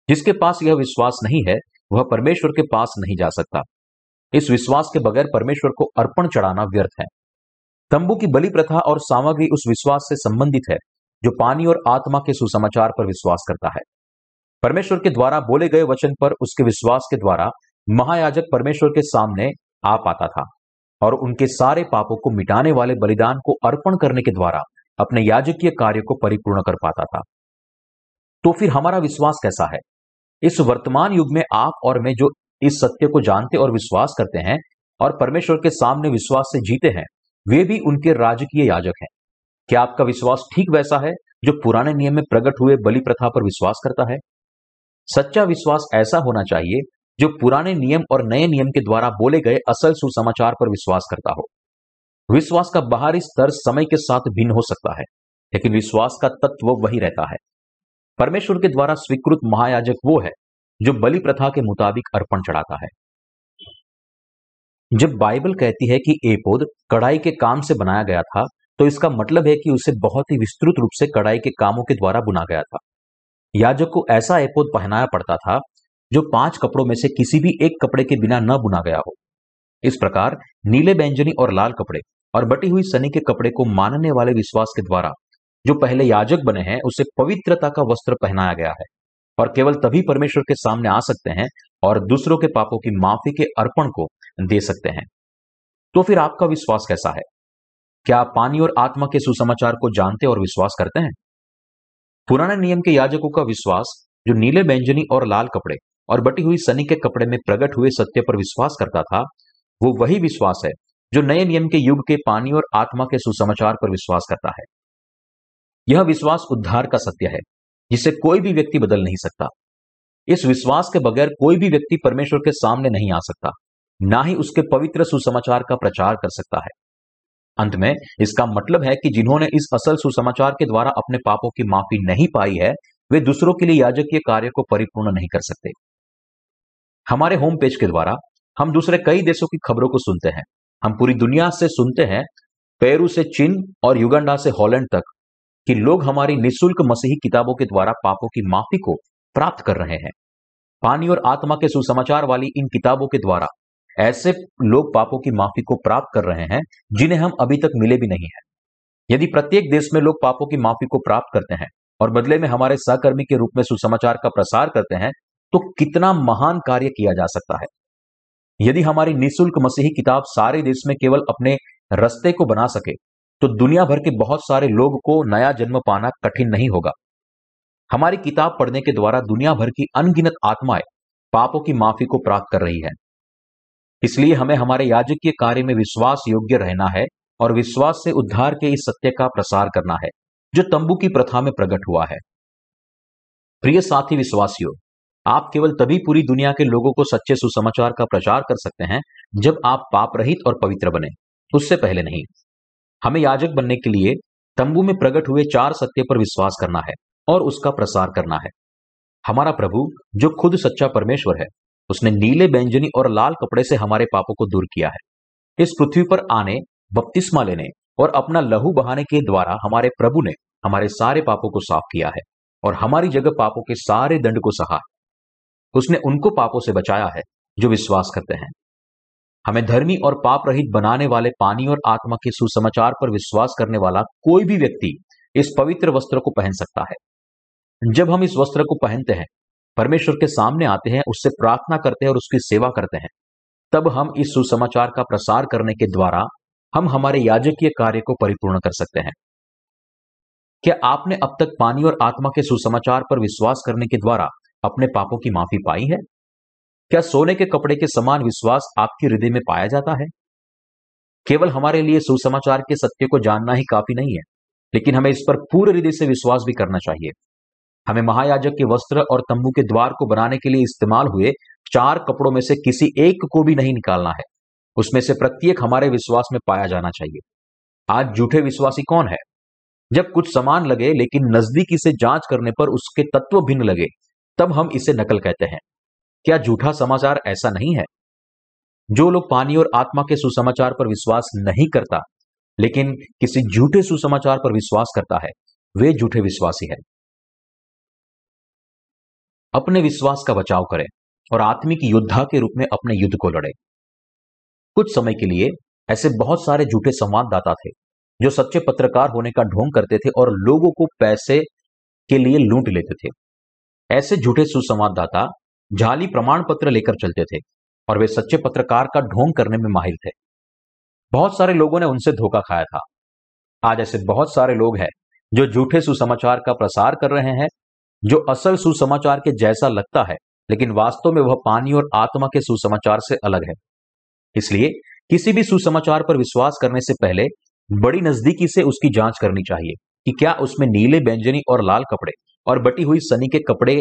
जिसके पास यह विश्वास नहीं है, वह परमेश्वर के पास नहीं जा सकता। इस विश्वास के बगैर परमेश्वर को अर्पण चढ़ाना व्यर्थ है। तंबू की बलि प्रथा और सामग्री उस विश्वास से संबंधित है, जो पानी और आत्मा के सुसमाचार पर विश्वास करता है। परमेश्वर के द्वारा बोले गए वचन पर उसके विश्वास के द्वारा महायाजक परमेश्वर के सामने आ पाता था और उनके सारे पापों को मिटाने वाले बलिदान को अर्पण करने के द्वारा अपने याजकीय कार्य को परिपूर्ण कर पाता था। तो फिर हमारा विश्वास कैसा है? इस वर्तमान युग में आप और मैं जो इस सत्य को जानते और विश्वास करते हैं और परमेश्वर के सामने विश्वास से जीते हैं, वे भी उनके राजकीय याजक हैं। क्या आपका विश्वास ठीक वैसा है जो पुराने नियम में प्रकट हुए बलि प्रथा पर विश्वास करता है? सच्चा विश्वास ऐसा होना चाहिए जो पुराने नियम और नए नियम के द्वारा बोले गए असल सुसमाचार पर विश्वास करता हो। विश्वास का बाहरी स्तर समय के साथ भिन्न हो सकता है, लेकिन विश्वास का तत्व वही रहता है। परमेश्वर के द्वारा स्वीकृत महायाजक वो है जो बलि प्रथा के मुताबिक अर्पण चढ़ाता है। जब बाइबल कहती है कि एपोद कढ़ाई के काम से बनाया गया था तो इसका मतलब है कि उसे बहुत ही विस्तृत रूप से कढ़ाई के कामों के द्वारा बुना गया था। याजक को ऐसा एपोद पहनाया पड़ता था, जो पाँच कपड़ों में से किसी भी एक कपड़े के बिना न बुना गया हो। इस प्रकार नीले बैंजनी और लाल कपड़े और बटी हुई सनी के कपड़े को मानने वाले विश्वास के द्वारा, जो पहले याजक बने हैं, उसे पवित्रता का वस्त्र पहनाया गया है और केवल तभी परमेश्वर के सामने आ सकते हैं और दूसरों के पापों की माफ़ी के अर्पण को दे सकते हैं। तो फिर आपका विश्वास कैसा है? क्या आप पानी और आत्मा के सुसमाचार को जानते और विश्वास करते हैं? पुराने नियम के याजकों का विश्वास, जो नीले बैंजनी और लाल कपड़े और बटी हुई सनी के कपड़े में प्रकट हुए सत्य पर विश्वास करता था, वो वही विश्वास है, जो नए नियम के युग के पानी और आत्मा के सुसमाचार पर विश्वास करता है। यह विश्वास उद्धार का सत्य है, जिसे कोई भी व्यक्ति बदल नहीं सकता। इस विश्वास के बगैर कोई भी व्यक्ति परमेश्वर के सामने नहीं आ सकता, ना ही उसके पवित्र सुसमाचार का प्रचार कर सकता है। अंत में, इसका मतलब है कि जिन्होंने इस असल सुसमाचार के द्वारा अपने पापों की माफ़ी नहीं पाई है, वे दूसरों के लिए याजकीय कार्य को परिपूर्ण नहीं कर सकते। हमारे होम पेज के द्वारा हम दूसरे कई देशों की खबरों को सुनते हैं। हम पूरी दुनिया से सुनते हैं, पेरू से चीन और युगांडा से हॉलैंड तक, कि लोग हमारी निशुल्क मसीही किताबों के द्वारा पापों की माफ़ी को प्राप्त कर रहे हैं। पानी और आत्मा के सुसमाचार वाली इन किताबों के द्वारा ऐसे लोग पापों की माफ़ी को प्राप्त कर रहे हैं, जिन्हें हम अभी तक मिले भी नहीं है। यदि प्रत्येक देश में लोग पापों की माफ़ी को प्राप्त करते हैं और बदले में हमारे सहकर्मी के रूप में सुसमाचार का प्रसार करते हैं तो कितना महान कार्य किया जा सकता है। यदि हमारी निशुल्क मसीही किताब सारे देश में केवल अपने रस्ते को बना सके तो दुनिया भर के बहुत सारे लोग को नया जन्म पाना कठिन नहीं होगा। हमारी किताब पढ़ने के द्वारा दुनिया भर की अनगिनत आत्माएँ पापों की माफ़ी को प्राप्त कर रही है। इसलिए हमें हमारे याजकीय कार्य में विश्वास योग्य रहना है और विश्वास से उद्धार के इस सत्य का प्रसार करना है, जो तंबू की प्रथा में प्रकट हुआ है। प्रिय साथी विश्वासियों, आप केवल तभी पूरी दुनिया के लोगों को सच्चे सुसमाचार का प्रचार कर सकते हैं, जब आप पाप रहित और पवित्र बने। उससे पहले नहीं। हमें याजक बनने के लिए तंबू में प्रकट हुए चार सत्य पर विश्वास करना है और उसका प्रसार करना है। हमारा प्रभु, जो खुद सच्चा परमेश्वर है उसने नीले बैंजनी और लाल कपड़े से हमारे पापों को दूर किया है। इस पृथ्वी पर आने, बपतिस्मा लेने और अपना लहू बहाने के द्वारा हमारे प्रभु ने हमारे सारे पापों को साफ़ किया है और हमारी जगह पापों के सारे दंड को सहा है। उसने उनको पापों से बचाया है, जो विश्वास करते हैं। हमें धर्मी और पाप रहित बनाने वाले पानी और आत्मा के सुसमाचार पर विश्वास करने वाला कोई भी व्यक्ति इस पवित्र वस्त्र को पहन सकता है। जब हम इस वस्त्र को पहनते हैं परमेश्वर के सामने आते हैं, उससे प्रार्थना करते हैं और उसकी सेवा करते हैं। तब हम इस सुसमाचार का प्रसार करने के द्वारा हम हमारे याजकीय कार्य को परिपूर्ण कर सकते हैं। क्या आपने अब तक पानी और आत्मा के सुसमाचार पर विश्वास करने के द्वारा अपने पापों की माफ़ी पाई है? क्या सोने के कपड़े के समान विश्वास आपके हृदय में पाया जाता है? केवल हमारे लिए सुसमाचार के सत्य को जानना ही काफ़ी नहीं है, लेकिन हमें इस पर पूरे हृदय से विश्वास भी करना चाहिए। हमें महायाजक के वस्त्र और तंबू के द्वार को बनाने के लिए इस्तेमाल हुए चार कपड़ों में से किसी एक को भी नहीं निकालना है। उसमें से प्रत्येक हमारे विश्वास में पाया जाना चाहिए। आज झूठे विश्वासी कौन है? जब कुछ समान लगे लेकिन नजदीकी से जाँच करने पर उसके तत्व भिन्न लगे, तब हम इसे नकल कहते हैं। क्या झूठा समाचार ऐसा नहीं है? जो लोग पानी और आत्मा के सुसमाचार पर विश्वास नहीं करता, लेकिन किसी झूठे सुसमाचार पर विश्वास करता है, वे झूठे विश्वासी है। अपने विश्वास का बचाव करें और आत्मिक योद्धा के रूप में अपने युद्ध को लड़े। कुछ समय के लिए ऐसे बहुत सारे झूठे संवाददाता थे, जो सच्चे पत्रकार होने का ढोंग करते थे और लोगों को पैसे के लिए लूट लेते थे। ऐसे झूठे सुसंवाददाता जाली प्रमाण पत्र लेकर चलते थे और वे सच्चे पत्रकार का ढोंग करने में माहिर थे। बहुत सारे लोगों ने उनसे धोखा खाया था। आज ऐसे बहुत सारे लोग हैं, जो झूठे सुसमाचार का प्रसार कर रहे हैं जो असल सुसमाचार के जैसा लगता है, लेकिन वास्तव में वह पानी और आत्मा के सुसमाचार से अलग है। इसलिए किसी भी सुसमाचार पर विश्वास करने से पहले बड़ी नजदीकी से उसकी जाँच करनी चाहिए कि क्या उसमें नीले बैंजनी और लाल कपड़े और बटी हुई सनी के कपड़े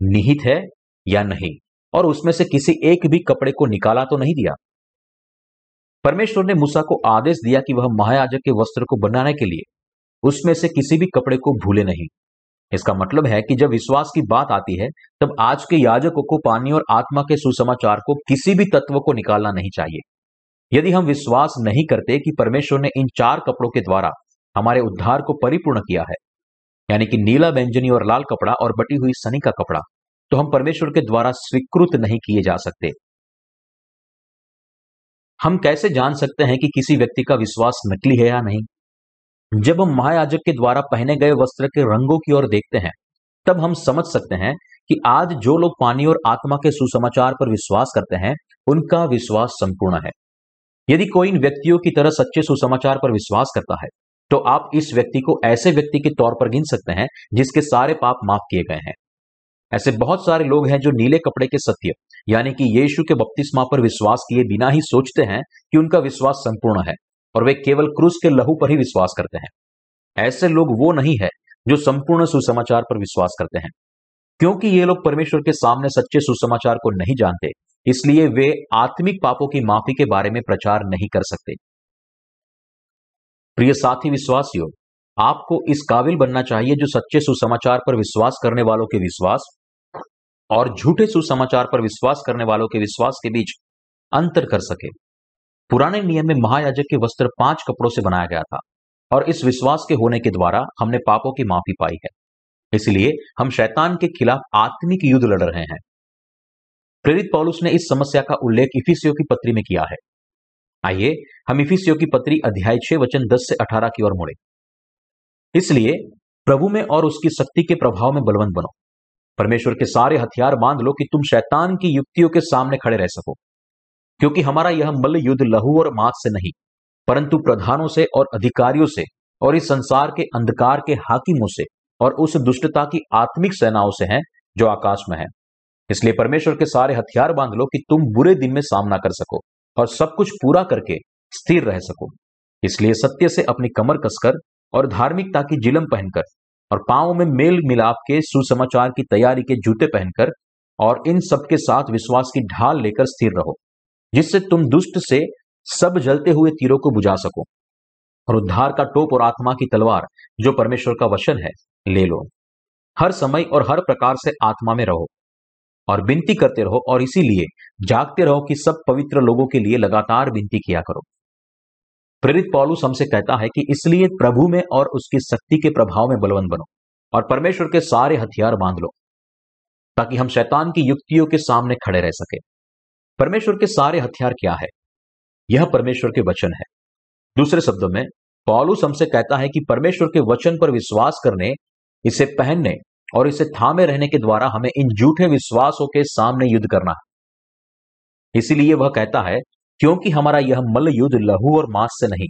निहित है या नहीं, और उसमें से किसी एक भी कपड़े को निकाला तो नहीं दिया। परमेश्वर ने मूसा को आदेश दिया कि वह महायाजक के वस्त्र को बनाने के लिए उसमें से किसी भी कपड़े को भूले नहीं। इसका मतलब है कि जब विश्वास की बात आती है, तब आज के याजकों को पानी और आत्मा के सुसमाचार को किसी भी तत्व को निकालना नहीं चाहिए। यदि हम विश्वास नहीं करते कि परमेश्वर ने इन चार कपड़ों के द्वारा हमारे उद्धार को परिपूर्ण किया है, यानी कि नीला व्यंजनी और लाल कपड़ा और बटी हुई सनी का कपड़ा तो हम परमेश्वर के द्वारा स्वीकृत नहीं किए जा सकते। हम कैसे जान सकते हैं कि किसी व्यक्ति का विश्वास नकली है या नहीं? जब हम महायाजक के द्वारा पहने गए वस्त्र के रंगों की ओर देखते हैं, तब हम समझ सकते हैं कि आज जो लोग पानी और आत्मा के सुसमाचार पर विश्वास करते हैं, उनका विश्वास संपूर्ण है। यदि कोई इन व्यक्तियों की तरह सच्चे सुसमाचार पर विश्वास करता है तो आप इस व्यक्ति को ऐसे व्यक्ति के तौर पर गिन सकते हैं, जिसके सारे पाप माफ़ किए गए हैं। ऐसे बहुत सारे लोग हैं जो नीले कपड़े के सत्य, यानी कि यीशु के बपतिस्मा पर विश्वास किए बिना ही सोचते हैं कि उनका विश्वास संपूर्ण है। और वे केवल क्रूस के लहू पर ही विश्वास करते हैं। ऐसे लोग वो नहीं है जो संपूर्ण सुसमाचार पर विश्वास करते हैं। क्योंकि ये लोग परमेश्वर के सामने सच्चे सुसमाचार को नहीं जानते, इसलिए वे आत्मिक पापों की माफ़ी के बारे में प्रचार नहीं कर सकते। प्रिय साथी विश्वासियों, आपको इस काबिल बनना चाहिए जो सच्चे सुसमाचार पर विश्वास करने वालों के विश्वास और झूठे सुसमाचार पर विश्वास करने वालों के विश्वास के बीच अंतर कर सके। पुराने नियम में महायाजक के वस्त्र पाँच कपड़ों से बनाया गया था, और इस विश्वास के होने के द्वारा हमने पापों की माफ़ी पाई है। इसलिए हम शैतान के खिलाफ आत्मिक युद्ध लड़ रहे हैं। प्रेरित पौलुस ने इस समस्या का उल्लेख इफिसियो की पत्री में किया है। आइए, हम इफिसियो की पत्री अध्याय छह, वचन दस से अठारह की ओर मुड़े। इसलिए, प्रभु में और उसकी शक्ति के प्रभाव में बलवंत बनो। परमेश्वर के सारे हथियार बाँध लो कि तुम शैतान की युक्तियों के सामने खड़े रह सको। क्योंकि हमारा यह मल्ल युद्ध लहू और मात से नहीं, परंतु प्रधानों से और अधिकारियों से और इस संसार के अंधकार के हाकिमों से और उस दुष्टता की आत्मिक सेनाओं से है जो आकाश में है। इसलिए परमेश्वर के सारे हथियार बाँध लो कि तुम बुरे दिन में सामना कर सको और सब कुछ पूरा करके स्थिर रह सको। इसलिए सत्य से अपनी कमर कसकर और धार्मिकता की जिलम पहनकर और पाओ में मेल मिलाप के सुसमाचार की तैयारी के जूते पहनकर और इन सबके साथ विश्वास की ढाल लेकर स्थिर रहो। जिससे तुम दुष्ट से सब जलते हुए तीरों को बुझा सको। और उद्धार का टोप और आत्मा की तलवार, जो परमेश्वर का वचन है, ले लो। हर समय और हर प्रकार से आत्मा में रहो और विनती करते रहो और इसीलिए जागते रहो कि सब पवित्र लोगों के लिए लगातार विनती किया करो। प्रेरित पॉलुस हमसे कहता है कि इसलिए प्रभु में और उसकी शक्ति के प्रभाव में बलवंत बनो और परमेश्वर के सारे हथियार बाँध लो, ताकि हम शैतान की युक्तियों के सामने खड़े रह सके। परमेश्वर के सारे हथियार क्या है? यह परमेश्वर के वचन है। दूसरे शब्दों में, पॉलुस हमसे कहता है कि परमेश्वर के वचन पर विश्वास करने, इसे पहनने और इसे थामे रहने के द्वारा हमें इन झूठे विश्वासों के सामने युद्ध करना है। इसीलिए वह कहता है, क्योंकि हमारा यह मल्ल युद्ध लहू और मांस से नहीं,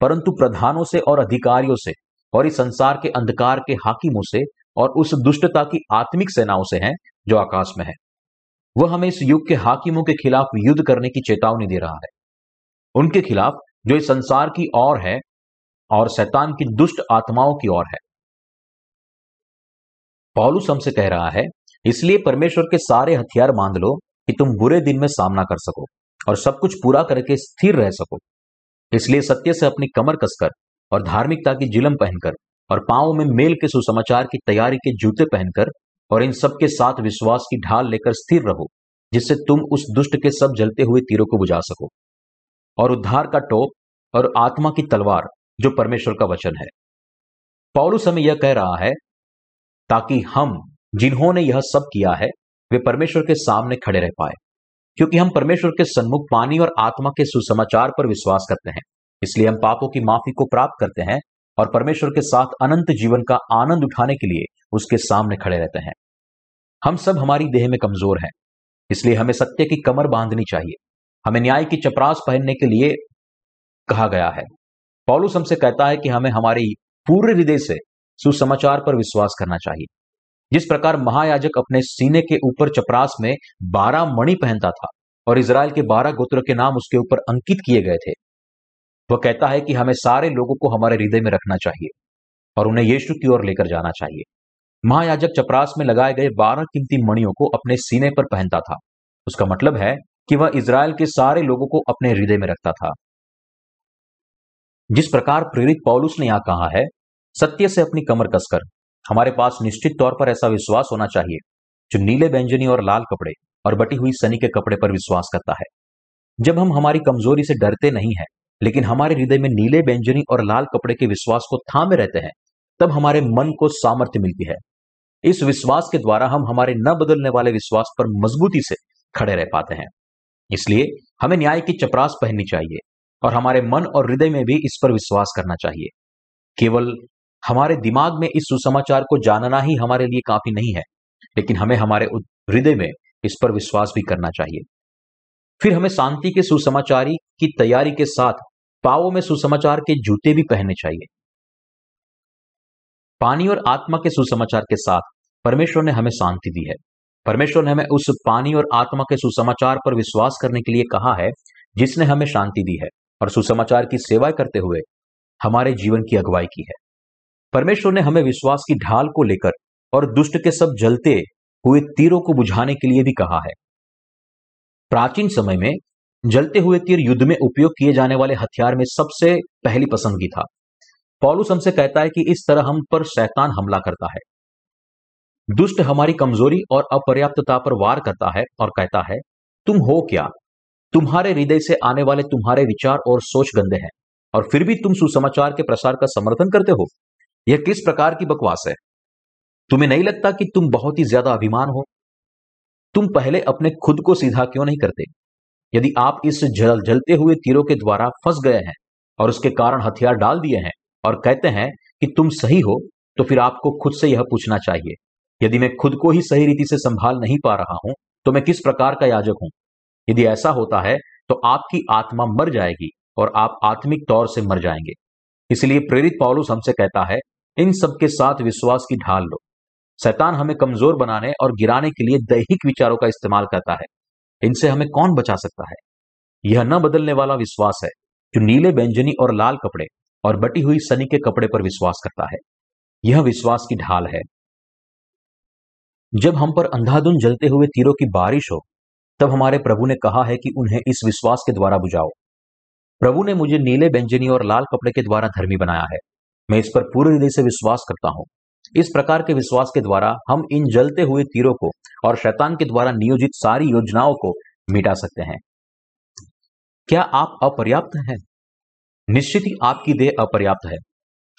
परंतु प्रधानों से और अधिकारियों से और इस संसार के अंधकार के हाकिमों से और उस दुष्टता की आत्मिक सेनाओं से है जो आकाश में है। वह हमें इस युग के हाकिमों के खिलाफ युद्ध करने की चेतावनी दे रहा है। उनके खिलाफ जो इस संसार की ओर है और शैतान की दुष्ट आत्माओं की ओर है। पॉलुस हमसे कह रहा है, इसलिए परमेश्वर के सारे हथियार बाँध लो कि तुम बुरे दिन में सामना कर सको और सब कुछ पूरा करके स्थिर रह सको। इसलिए सत्य से अपनी कमर कसकर और धार्मिकता की जिलम पहनकर और पाओ में मेल के सुसमाचार की तैयारी के जूते पहनकर और इन सब के साथ विश्वास की ढाल लेकर स्थिर रहो, जिससे तुम उस दुष्ट के सब जलते हुए तीरों को बुझा सको। और उद्धार का टोप और आत्मा की तलवार, जो परमेश्वर का वचन है। पौलुस हमें यह कह रहा है, ताकि हम, जिन्होंने यह सब किया है, वे परमेश्वर के सामने खड़े रह पाए। क्योंकि हम परमेश्वर के सन्मुख पानी और आत्मा के सुसमाचार पर विश्वास करते हैं। इसलिए हम पापों की माफ़ी को प्राप्त करते हैं और परमेश्वर के साथ अनंत जीवन का आनंद उठाने के लिए उसके सामने खड़े रहते हैं। हम सब हमारी देह में कमज़ोर हैं, इसलिए हमें सत्य की कमर बांधनी चाहिए। हमें न्याय की चपरास पहनने के लिए कहा गया है। पॉलुस हमसे कहता है कि हमें हमारी पूरे हृदय से सुसमाचार पर विश्वास करना चाहिए। जिस प्रकार महायाजक अपने सीने के ऊपर चपरास में बारह मणि पहनता था और इसराइल के बारह गोत्र के नाम उसके ऊपर अंकित किए गए थे वह कहता है कि हमें सारे लोगों को हमारे हृदय में रखना चाहिए और उन्हें यीशु की ओर लेकर जाना चाहिए। महायाजक चपरास में लगाए गए बारह कीमती मणियों को अपने सीने पर पहनता था। उसका मतलब है कि वह इसराइल के सारे लोगों को अपने हृदय में रखता था। जिस प्रकार प्रेरित पौलुस ने यहाँ कहा है, सत्य से अपनी कमर कसकर, हमारे पास निश्चित तौर पर ऐसा विश्वास होना चाहिए, जो नीले व्यंजनी और लाल कपड़े और बटी हुई सनी के कपड़े पर विश्वास करता है। जब हम हमारी कमज़ोरी से डरते नहीं हैं लेकिन हमारे हृदय में नीले व्यंजनी और लाल कपड़े के विश्वास को थामे रहते हैं, तब हमारे मन को सामर्थ्य मिलती है। इस विश्वास के द्वारा हम हमारे न बदलने वाले विश्वास पर मजबूती से खड़े रह पाते हैं। इसलिए हमें न्याय की चपरास पहननी चाहिए और हमारे मन और हृदय में भी इस पर विश्वास करना चाहिए। केवल हमारे दिमाग में इस सुसमाचार को जानना ही हमारे लिए काफ़ी नहीं है, लेकिन हमें हमारे हृदय में इस पर विश्वास भी करना चाहिए। फिर हमें शांति के सुसमाचारी की तैयारी के साथ पावों में सुसमाचार के जूते भी पहनने चाहिए। पानी और आत्मा के सुसमाचार के साथ परमेश्वर ने हमें शांति दी है। परमेश्वर ने हमें उस पानी और आत्मा के सुसमाचार पर विश्वास करने के लिए कहा है, जिसने हमें शांति दी है और सुसमाचार की सेवा करते हुए हमारे जीवन की अगुवाई की है। परमेश्वर ने हमें विश्वास की ढाल को लेकर और दुष्ट के सब जलते हुए तीरों को बुझाने के लिए भी कहा है। प्राचीन समय में जलते हुए तीर युद्ध में उपयोग किए जाने वाले हथियार में सबसे पहली पसंदगी था। पॉलुस हमसे कहता है कि इस तरह हम पर शैतान हमला करता है। दुष्ट हमारी कमज़ोरी और अपर्याप्तता पर वार करता है और कहता है, तुम हो क्या? तुम्हारे हृदय से आने वाले तुम्हारे विचार और सोच गंदे हैं, और फिर भी तुम सुसमाचार के प्रसार का समर्थन करते हो? यह किस प्रकार की बकवास है? तुम्हें नहीं लगता कि तुम बहुत ही ज़्यादा अभिमान हो? तुम पहले अपने खुद को सीधा क्यों नहीं करते? यदि आप इस जल, जलते हुए तीरों के द्वारा फंस गए हैं और उसके कारण हथियार डाल दिए हैं और कहते हैं कि तुम सही हो तो फिर आपको खुद से यह पूछना चाहिए, यदि मैं खुद को ही सही रीति से संभाल नहीं पा रहा हूँ तो मैं किस प्रकार का याजक हूँ? यदि ऐसा होता है तो आपकी आत्मा मर जाएगी और आप आत्मिक तौर से मर जाएँगे। इसलिए प्रेरित पौलुस हमसे कहता है, इन सबके साथ विश्वास की ढाल लो। शैतान हमें कमज़ोर बनाने और गिराने के लिए दैहिक विचारों का इस्तेमाल करता है। इनसे हमें कौन बचा सकता है? यह न बदलने वाला विश्वास है, जो नीले व्यंजनी और लाल कपड़े और बटी हुई सनी के कपड़े पर विश्वास करता है। यह विश्वास की ढाल है। जब हम पर अंधाधुन जलते हुए तीरों की बारिश हो, तब हमारे प्रभु ने कहा है कि उन्हें इस विश्वास के द्वारा बुझाओ। प्रभु ने मुझे नीले व्यंजनी और लाल कपड़े के द्वारा धर्मी बनाया है। मैं इस पर पूरे हृदय से विश्वास करता हूँ। इस प्रकार के विश्वास के द्वारा हम इन जलते हुए तीरों को और शैतान के द्वारा नियोजित सारी योजनाओं को मिटा सकते हैं। क्या आप अपर्याप्त हैं? निश्चित ही आपकी देह अपर्याप्त है।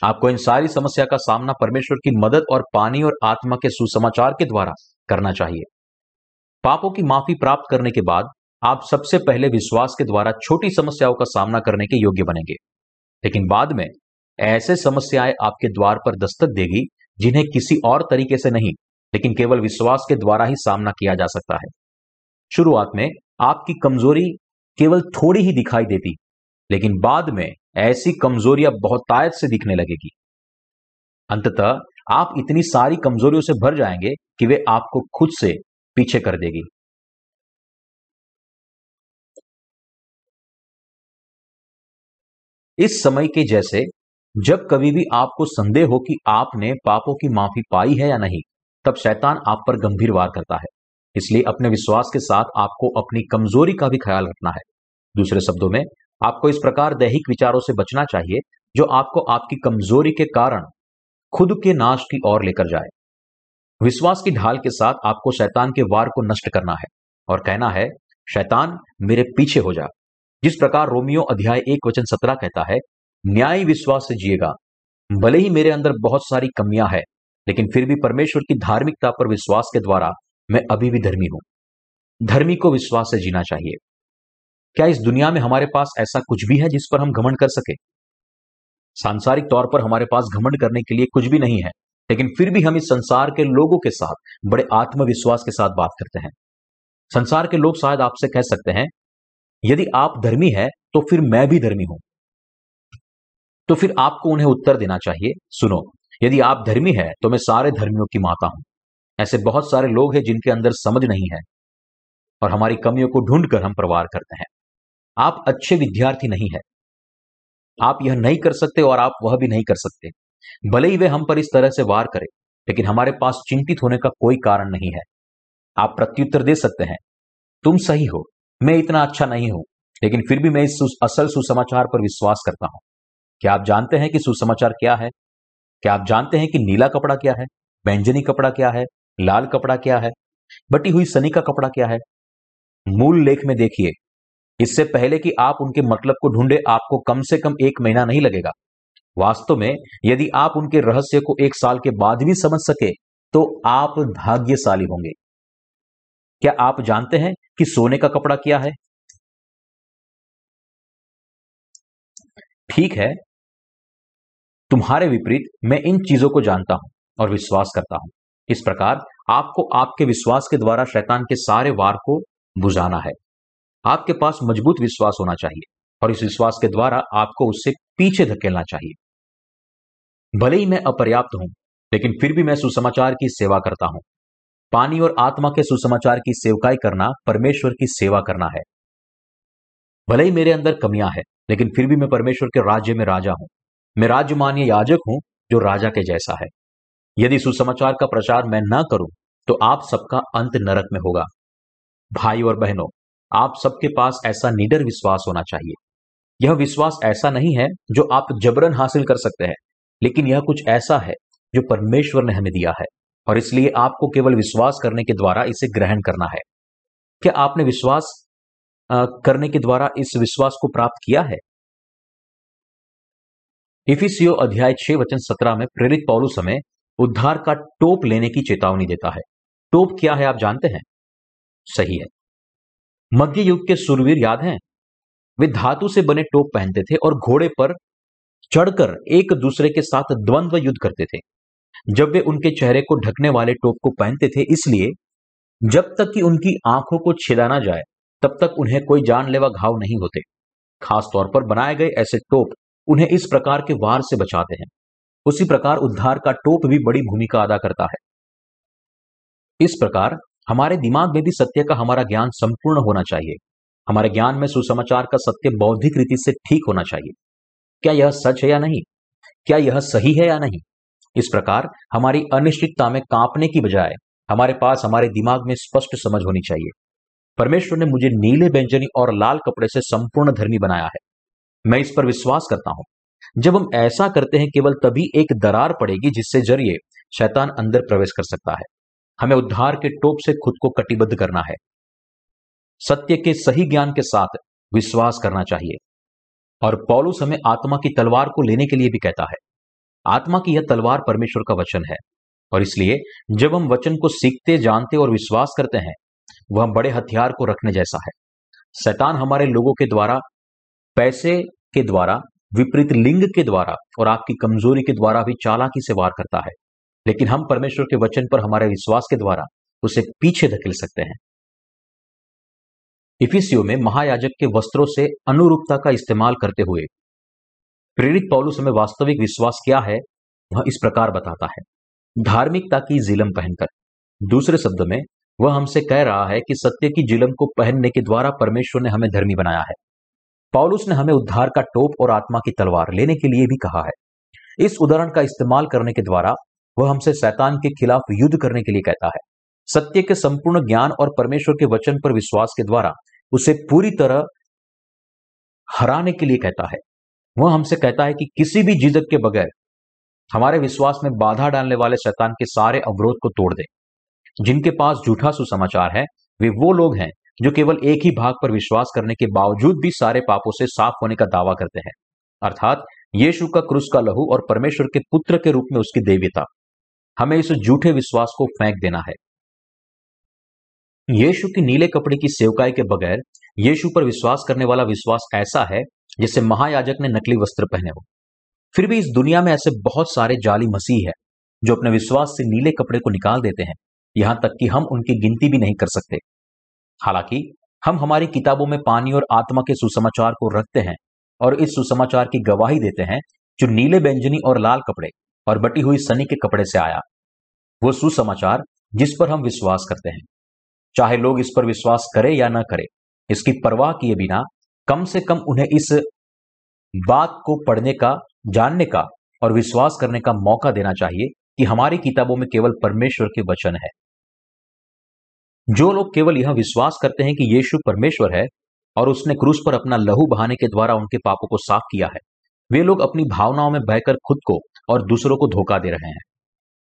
आपको इन सारी समस्या का सामना परमेश्वर की मदद और पानी और आत्मा के सुसमाचार के द्वारा करना चाहिए। पापों की माफ़ी प्राप्त करने के बाद आप सबसे पहले विश्वास के द्वारा छोटी समस्याओं का सामना करने के योग्य बनेंगे। लेकिन बाद में ऐसे समस्याएँ आपके द्वार पर दस्तक देगी जिन्हें किसी और तरीके से नहीं, लेकिन केवल विश्वास के द्वारा ही सामना किया जा सकता है। शुरुआत में आपकी कमज़ोरी केवल थोड़ी ही दिखाई देती, लेकिन बाद में ऐसी कमजोरियाँ बहुतायत से दिखने लगेगी। अंततः आप इतनी सारी कमजोरियों से भर जाएँगे कि वे आपको खुद से पीछे कर देगी। इस समय के जैसे जब कभी भी आपको संदेह हो कि आपने पापों की माफ़ी पाई है या नहीं, तब शैतान आप पर गंभीर वार करता है। इसलिए अपने विश्वास के साथ आपको अपनी कमज़ोरी का भी ख्याल रखना है। दूसरे शब्दों में, आपको इस प्रकार दैहिक विचारों से बचना चाहिए, जो आपको आपकी कमज़ोरी के कारण खुद के नाश की ओर लेकर जाए। विश्वास की ढाल के साथ आपको शैतान के वार को नष्ट करना है और कहना है, शैतान मेरे पीछे हो जा। जिस प्रकार रोमियो अध्याय एक वचन सत्रह कहता है न्याय विश्वास से जिएगा। भले ही मेरे अंदर बहुत सारी कमियाँ है, लेकिन फिर भी परमेश्वर की धार्मिकता पर विश्वास के द्वारा मैं अभी भी धर्मी हूँ। धर्मी को विश्वास से जीना चाहिए। क्या इस दुनिया में हमारे पास ऐसा कुछ भी है जिस पर हम घमंड कर सके? सांसारिक तौर पर हमारे पास घमंड करने के लिए कुछ भी नहीं है, लेकिन फिर भी हम इस संसार के लोगों के साथ, बड़े आत्मविश्वास के साथ बात करते हैं। संसार के लोग शायद आपसे कह सकते हैं, यदि आप धर्मी है तो फिर मैं भी धर्मी हूँ। तो फिर आपको उन्हें उत्तर देना चाहिए, सुनो, यदि आप धर्मी है तो मैं सारे धर्मियों की माता हूँ। ऐसे बहुत सारे लोग हैं जिनके अंदर समझ नहीं है और हमारी कमियों को ढूंढकर हम प्रवार करते हैं। आप अच्छे विद्यार्थी नहीं है। आप यह नहीं कर सकते और आप वह भी नहीं कर सकते। भले ही वे हम पर इस तरह से वार करें, लेकिन हमारे पास चिंतित होने का कोई कारण नहीं है। आप प्रत्युत्तर दे सकते हैं, तुम सही हो, मैं इतना अच्छा नहीं हूँ, लेकिन फिर भी मैं इस असल सुसमाचार पर विश्वास करता हूँ। क्या आप जानते हैं कि सुसमाचार क्या है? क्या आप जानते हैं कि नीला कपड़ा क्या है? व्यंजनी कपड़ा क्या है? लाल कपड़ा क्या है? बटी हुई सनी का कपड़ा क्या है? मूल लेख में देखिए। इससे पहले कि आप उनके मतलब को ढूंढे, आपको कम से कम एक महीना नहीं लगेगा। वास्तव में, यदि आप उनके रहस्य को एक साल के बाद भी समझ सके तो आप भाग्यशाली होंगे। क्या आप जानते हैं कि सोने का कपड़ा क्या है? ठीक है, तुम्हारे विपरीत मैं इन चीज़ों को जानता हूँ और विश्वास करता हूँ। इस प्रकार आपको आपके विश्वास के द्वारा शैतान के सारे वार को बुझाना है। आपके पास मज़बूत विश्वास होना चाहिए और इस विश्वास के द्वारा आपको उससे पीछे धकेलना चाहिए। भले ही मैं अपर्याप्त हूँ, लेकिन फिर भी मैं सुसमाचार की सेवा करता हूँ। पानी और आत्मा के सुसमाचार की सेवकाई करना परमेश्वर की सेवा करना है। भले ही मेरे अंदर कमियाँ है लेकिन फिर भी मैं परमेश्वर के राज्य में राजा हूँ। मैं राज्य मान्य याजक हूँ, जो राजा के जैसा है। यदि सुसमाचार का प्रचार मैं न करूँ तो आप सबका अंत नरक में होगा। भाई और बहनों, आप सबके पास ऐसा निडर विश्वास होना चाहिए। यह विश्वास ऐसा नहीं है जो आप जबरन हासिल कर सकते हैं, लेकिन यह कुछ ऐसा है जो परमेश्वर ने हमें दिया है, और इसलिए आपको केवल विश्वास करने के द्वारा इसे ग्रहण करना है। क्या आपने विश्वास करने के द्वारा इस विश्वास को प्राप्त किया है? इफिसियो अध्याय छह, वचन सत्रह में प्रेरित पौलू समय उद्धार का टोप लेने की चेतावनी देता है। टोप क्या है, आप जानते हैं? सही है। मध्य युग के सुरवीर याद हैं? वे धातु से बने टोप पहनते थे और घोड़े पर चढ़कर एक दूसरे के साथ द्वंद्व युद्ध करते थे। जब वे उनके चेहरे को ढकने वाले टोप को पहनते थे, इसलिए जब तक कि उनकी आँखों को छेदा ना जाए तब तक उन्हें कोई जानलेवा घाव नहीं होते। खास तौर पर बनाए गए ऐसे टोप उन्हें इस प्रकार के वार से बचाते हैं। उसी प्रकार उद्धार का टोप भी बड़ी भूमिका अदा करता है। इस प्रकार हमारे दिमाग में भी सत्य का हमारा ज्ञान संपूर्ण होना चाहिए। हमारे ज्ञान में सुसमाचार का सत्य बौद्धिक रीति से ठीक होना चाहिए। क्या यह सच है या नहीं? क्या यह सही है या नहीं? इस प्रकार हमारी अनिश्चितता में कांपने की बजाय हमारे पास हमारे दिमाग में स्पष्ट समझ होनी चाहिए। परमेश्वर ने मुझे नीले व्यंजनी और लाल कपड़े से संपूर्ण धर्मी बनाया है। मैं इस पर विश्वास करता हूँ। जब हम ऐसा करते हैं, केवल तभी एक दरार पड़ेगी जिससे ज़रिए शैतान अंदर प्रवेश कर सकता है। हमें उद्धार के टोप से खुद को कटिबद्ध करना है। सत्य के सही ज्ञान के साथ विश्वास करना चाहिए। और पौलुस हमें आत्मा की तलवार को लेने के लिए भी कहता है। आत्मा की यह तलवार परमेश्वर का वचन है। और इसलिए जब हम वचन को सीखते, जानते और विश्वास करते हैं वह बड़े हथियार को रखने जैसा है। शैतान हमारे लोगों के द्वारा, पैसे के द्वारा, विपरीत लिंग के द्वारा और आपकी कमज़ोरी के द्वारा भी चालाकी से वार करता है। लेकिन हम परमेश्वर के वचन पर हमारे विश्वास के द्वारा उसे पीछे धकेल सकते हैं। इफिसियो में महायाजक के वस्त्रों से अनुरूपता का इस्तेमाल करते हुए प्रेरित पौलुस हमें वास्तविक विश्वास क्या है, वह इस प्रकार बताता है। धार्मिकता की जिलम पहनकर। दूसरे शब्द में वह हमसे कह रहा है कि सत्य की जिलम को पहनने के द्वारा परमेश्वर ने हमें धर्मी बनाया है। पॉलुस ने हमें उद्धार का टोप और आत्मा की तलवार लेने के लिए भी कहा है। इस उदाहरण का इस्तेमाल करने के द्वारा वह हमसे शैतान के खिलाफ युद्ध करने के लिए कहता है। सत्य के संपूर्ण ज्ञान और परमेश्वर के वचन पर विश्वास के द्वारा उसे पूरी तरह हराने के लिए कहता है। वह हमसे कहता है कि किसी भी झिझक के बगैर हमारे विश्वास में बाधा डालने वाले शैतान के सारे अवरोध को तोड़ दे। जिनके पास झूठा सुसमाचार है, वे वो लोग हैं जो केवल एक ही भाग पर विश्वास करने के बावजूद भी सारे पापों से साफ़ होने का दावा करते हैं। अर्थात, यीशु का क्रूस का लहू और परमेश्वर के पुत्र के रूप में उसकी देवीता। हमें इस झूठे विश्वास को फेंक देना है। यीशु की नीले कपड़े की सेवकाई के बगैर, यीशु पर विश्वास करने वाला विश्वास ऐसा है जैसे महायाजक ने नकली वस्त्र पहने हो। फिर भी इस दुनिया में ऐसे बहुत सारे जाली मसीह है, जो अपने विश्वास से नीले कपड़े को निकाल देते हैं। यहाँ तक कि हम उनकी गिनती भी नहीं कर सकते। हालाँकि, हम हमारी किताबों में पानी और आत्मा के सुसमाचार को रखते हैं और इस सुसमाचार की गवाही देते हैं जो नीले व्यंजनी और लाल कपड़े और बटी हुई सनी के कपड़े से आया। वो सुसमाचार जिस पर हम विश्वास करते हैं। चाहे लोग इस पर विश्वास करें या ना करें, इसकी परवाह किए बिना कम से कम उन्हें इस बात को पढ़ने का, जानने का और विश्वास करने का मौका देना चाहिए कि हमारी किताबों में केवल परमेश्वर के वचन है। जो लोग केवल यह विश्वास करते हैं कि यीशु परमेश्वर है और उसने क्रूस पर अपना लहू बहाने के द्वारा उनके पापों को साफ़ किया है, वे लोग अपनी भावनाओं में बहकर खुद को और दूसरों को धोखा दे रहे हैं।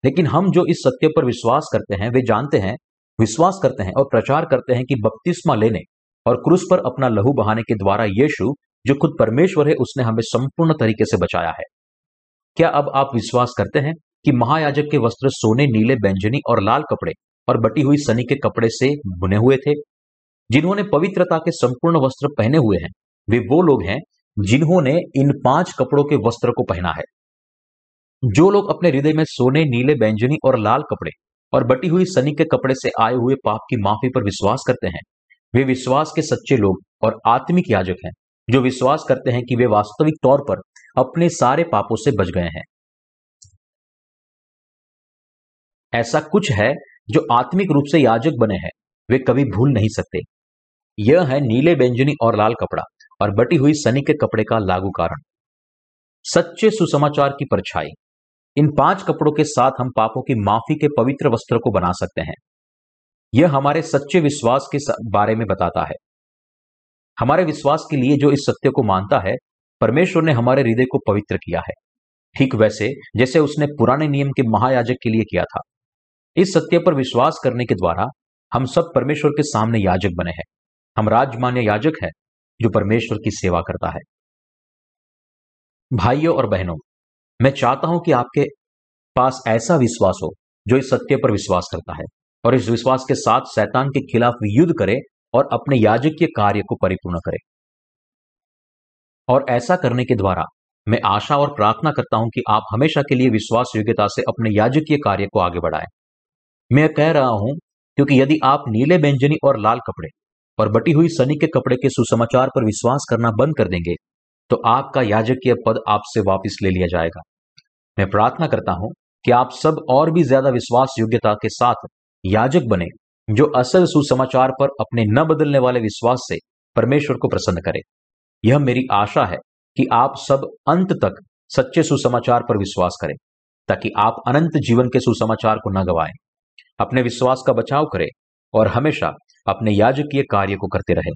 लेकिन हम जो इस सत्य पर विश्वास करते हैं, वे जानते हैं, विश्वास करते हैं और प्रचार करते हैं कि बपतिस्मा लेने और क्रूस पर अपना लहू बहाने के द्वारा यीशु, जो खुद परमेश्वर है, उसने हमें संपूर्ण तरीके से बचाया है। क्या अब आप विश्वास करते हैं कि महायाजक के वस्त्र सोने, नीले, बैंजनी और लाल कपड़े और बटी हुई सनी के कपड़े से बुने हुए थे। जिन्होंने पवित्रता के संपूर्ण वस्त्र पहने हुए हैं, वे वो लोग हैं जिन्होंने इन पाँच कपड़ों के वस्त्र को पहना है। जो लोग अपने हृदय में सोने नीले बैंजनी और लाल कपड़े और बटी हुई सनी के कपड़े से आए हुए पाप की माफ़ी पर विश्वास करते हैं, वे विश्वास के सच्चे लोग और आत्मिक याजक हैं, जो विश्वास करते हैं कि वे वास्तविक तौर पर अपने सारे पापों से बच गए हैं। ऐसा कुछ है जो आत्मिक रूप से याजक बने हैं, वे कभी भूल नहीं सकते। यह है नीले बेंजनी और लाल कपड़ा और बटी हुई सनी के कपड़े का लागू कारण। सच्चे सुसमाचार की परछाई। इन पाँच कपड़ों के साथ हम पापों की माफ़ी के पवित्र वस्त्र को बना सकते हैं। यह हमारे सच्चे विश्वास के बारे में बताता है। हमारे विश्वास के लिए जो इस सत्य को मानता है, परमेश्वर ने हमारे हृदय को पवित्र किया है। ठीक वैसे, जैसे उसने पुराने नियम के महायाजक के लिए किया था। इस सत्य पर विश्वास करने के द्वारा हम सब परमेश्वर के सामने याजक बने हैं। हम राजमान्य याजक हैं जो परमेश्वर की सेवा करता है। भाइयों और बहनों, मैं चाहता हूँ कि आपके पास ऐसा विश्वास हो जो इस सत्य पर विश्वास करता है और इस विश्वास के साथ शैतान के खिलाफ युद्ध करे और अपने याजकीय कार्य को परिपूर्ण करे। और ऐसा करने के द्वारा मैं आशा और प्रार्थना करता हूँ कि आप हमेशा के लिए विश्वास योग्यता से अपने याजकीय कार्य को आगे बढ़ाएँ। मैं कह रहा हूँ, क्योंकि यदि आप नीले व्यंजनी और लाल कपड़े और बटी हुई सनी के कपड़े के सुसमाचार पर विश्वास करना बंद कर देंगे तो आपका याजकीय पद आपसे वापस ले लिया जाएगा। मैं प्रार्थना करता हूँ कि आप सब और भी ज़्यादा विश्वास योग्यता के साथ याजक बने, जो असल सुसमाचार पर अपने न बदलने वाले विश्वास से परमेश्वर को प्रसन्न करे। यह मेरी आशा है कि आप सब अंत तक सच्चे सुसमाचार पर विश्वास करें, ताकि आप अनंत जीवन के सुसमाचार को न गवाएँ। अपने विश्वास का बचाव करें और हमेशा अपने याजकीय कार्य को करते रहें।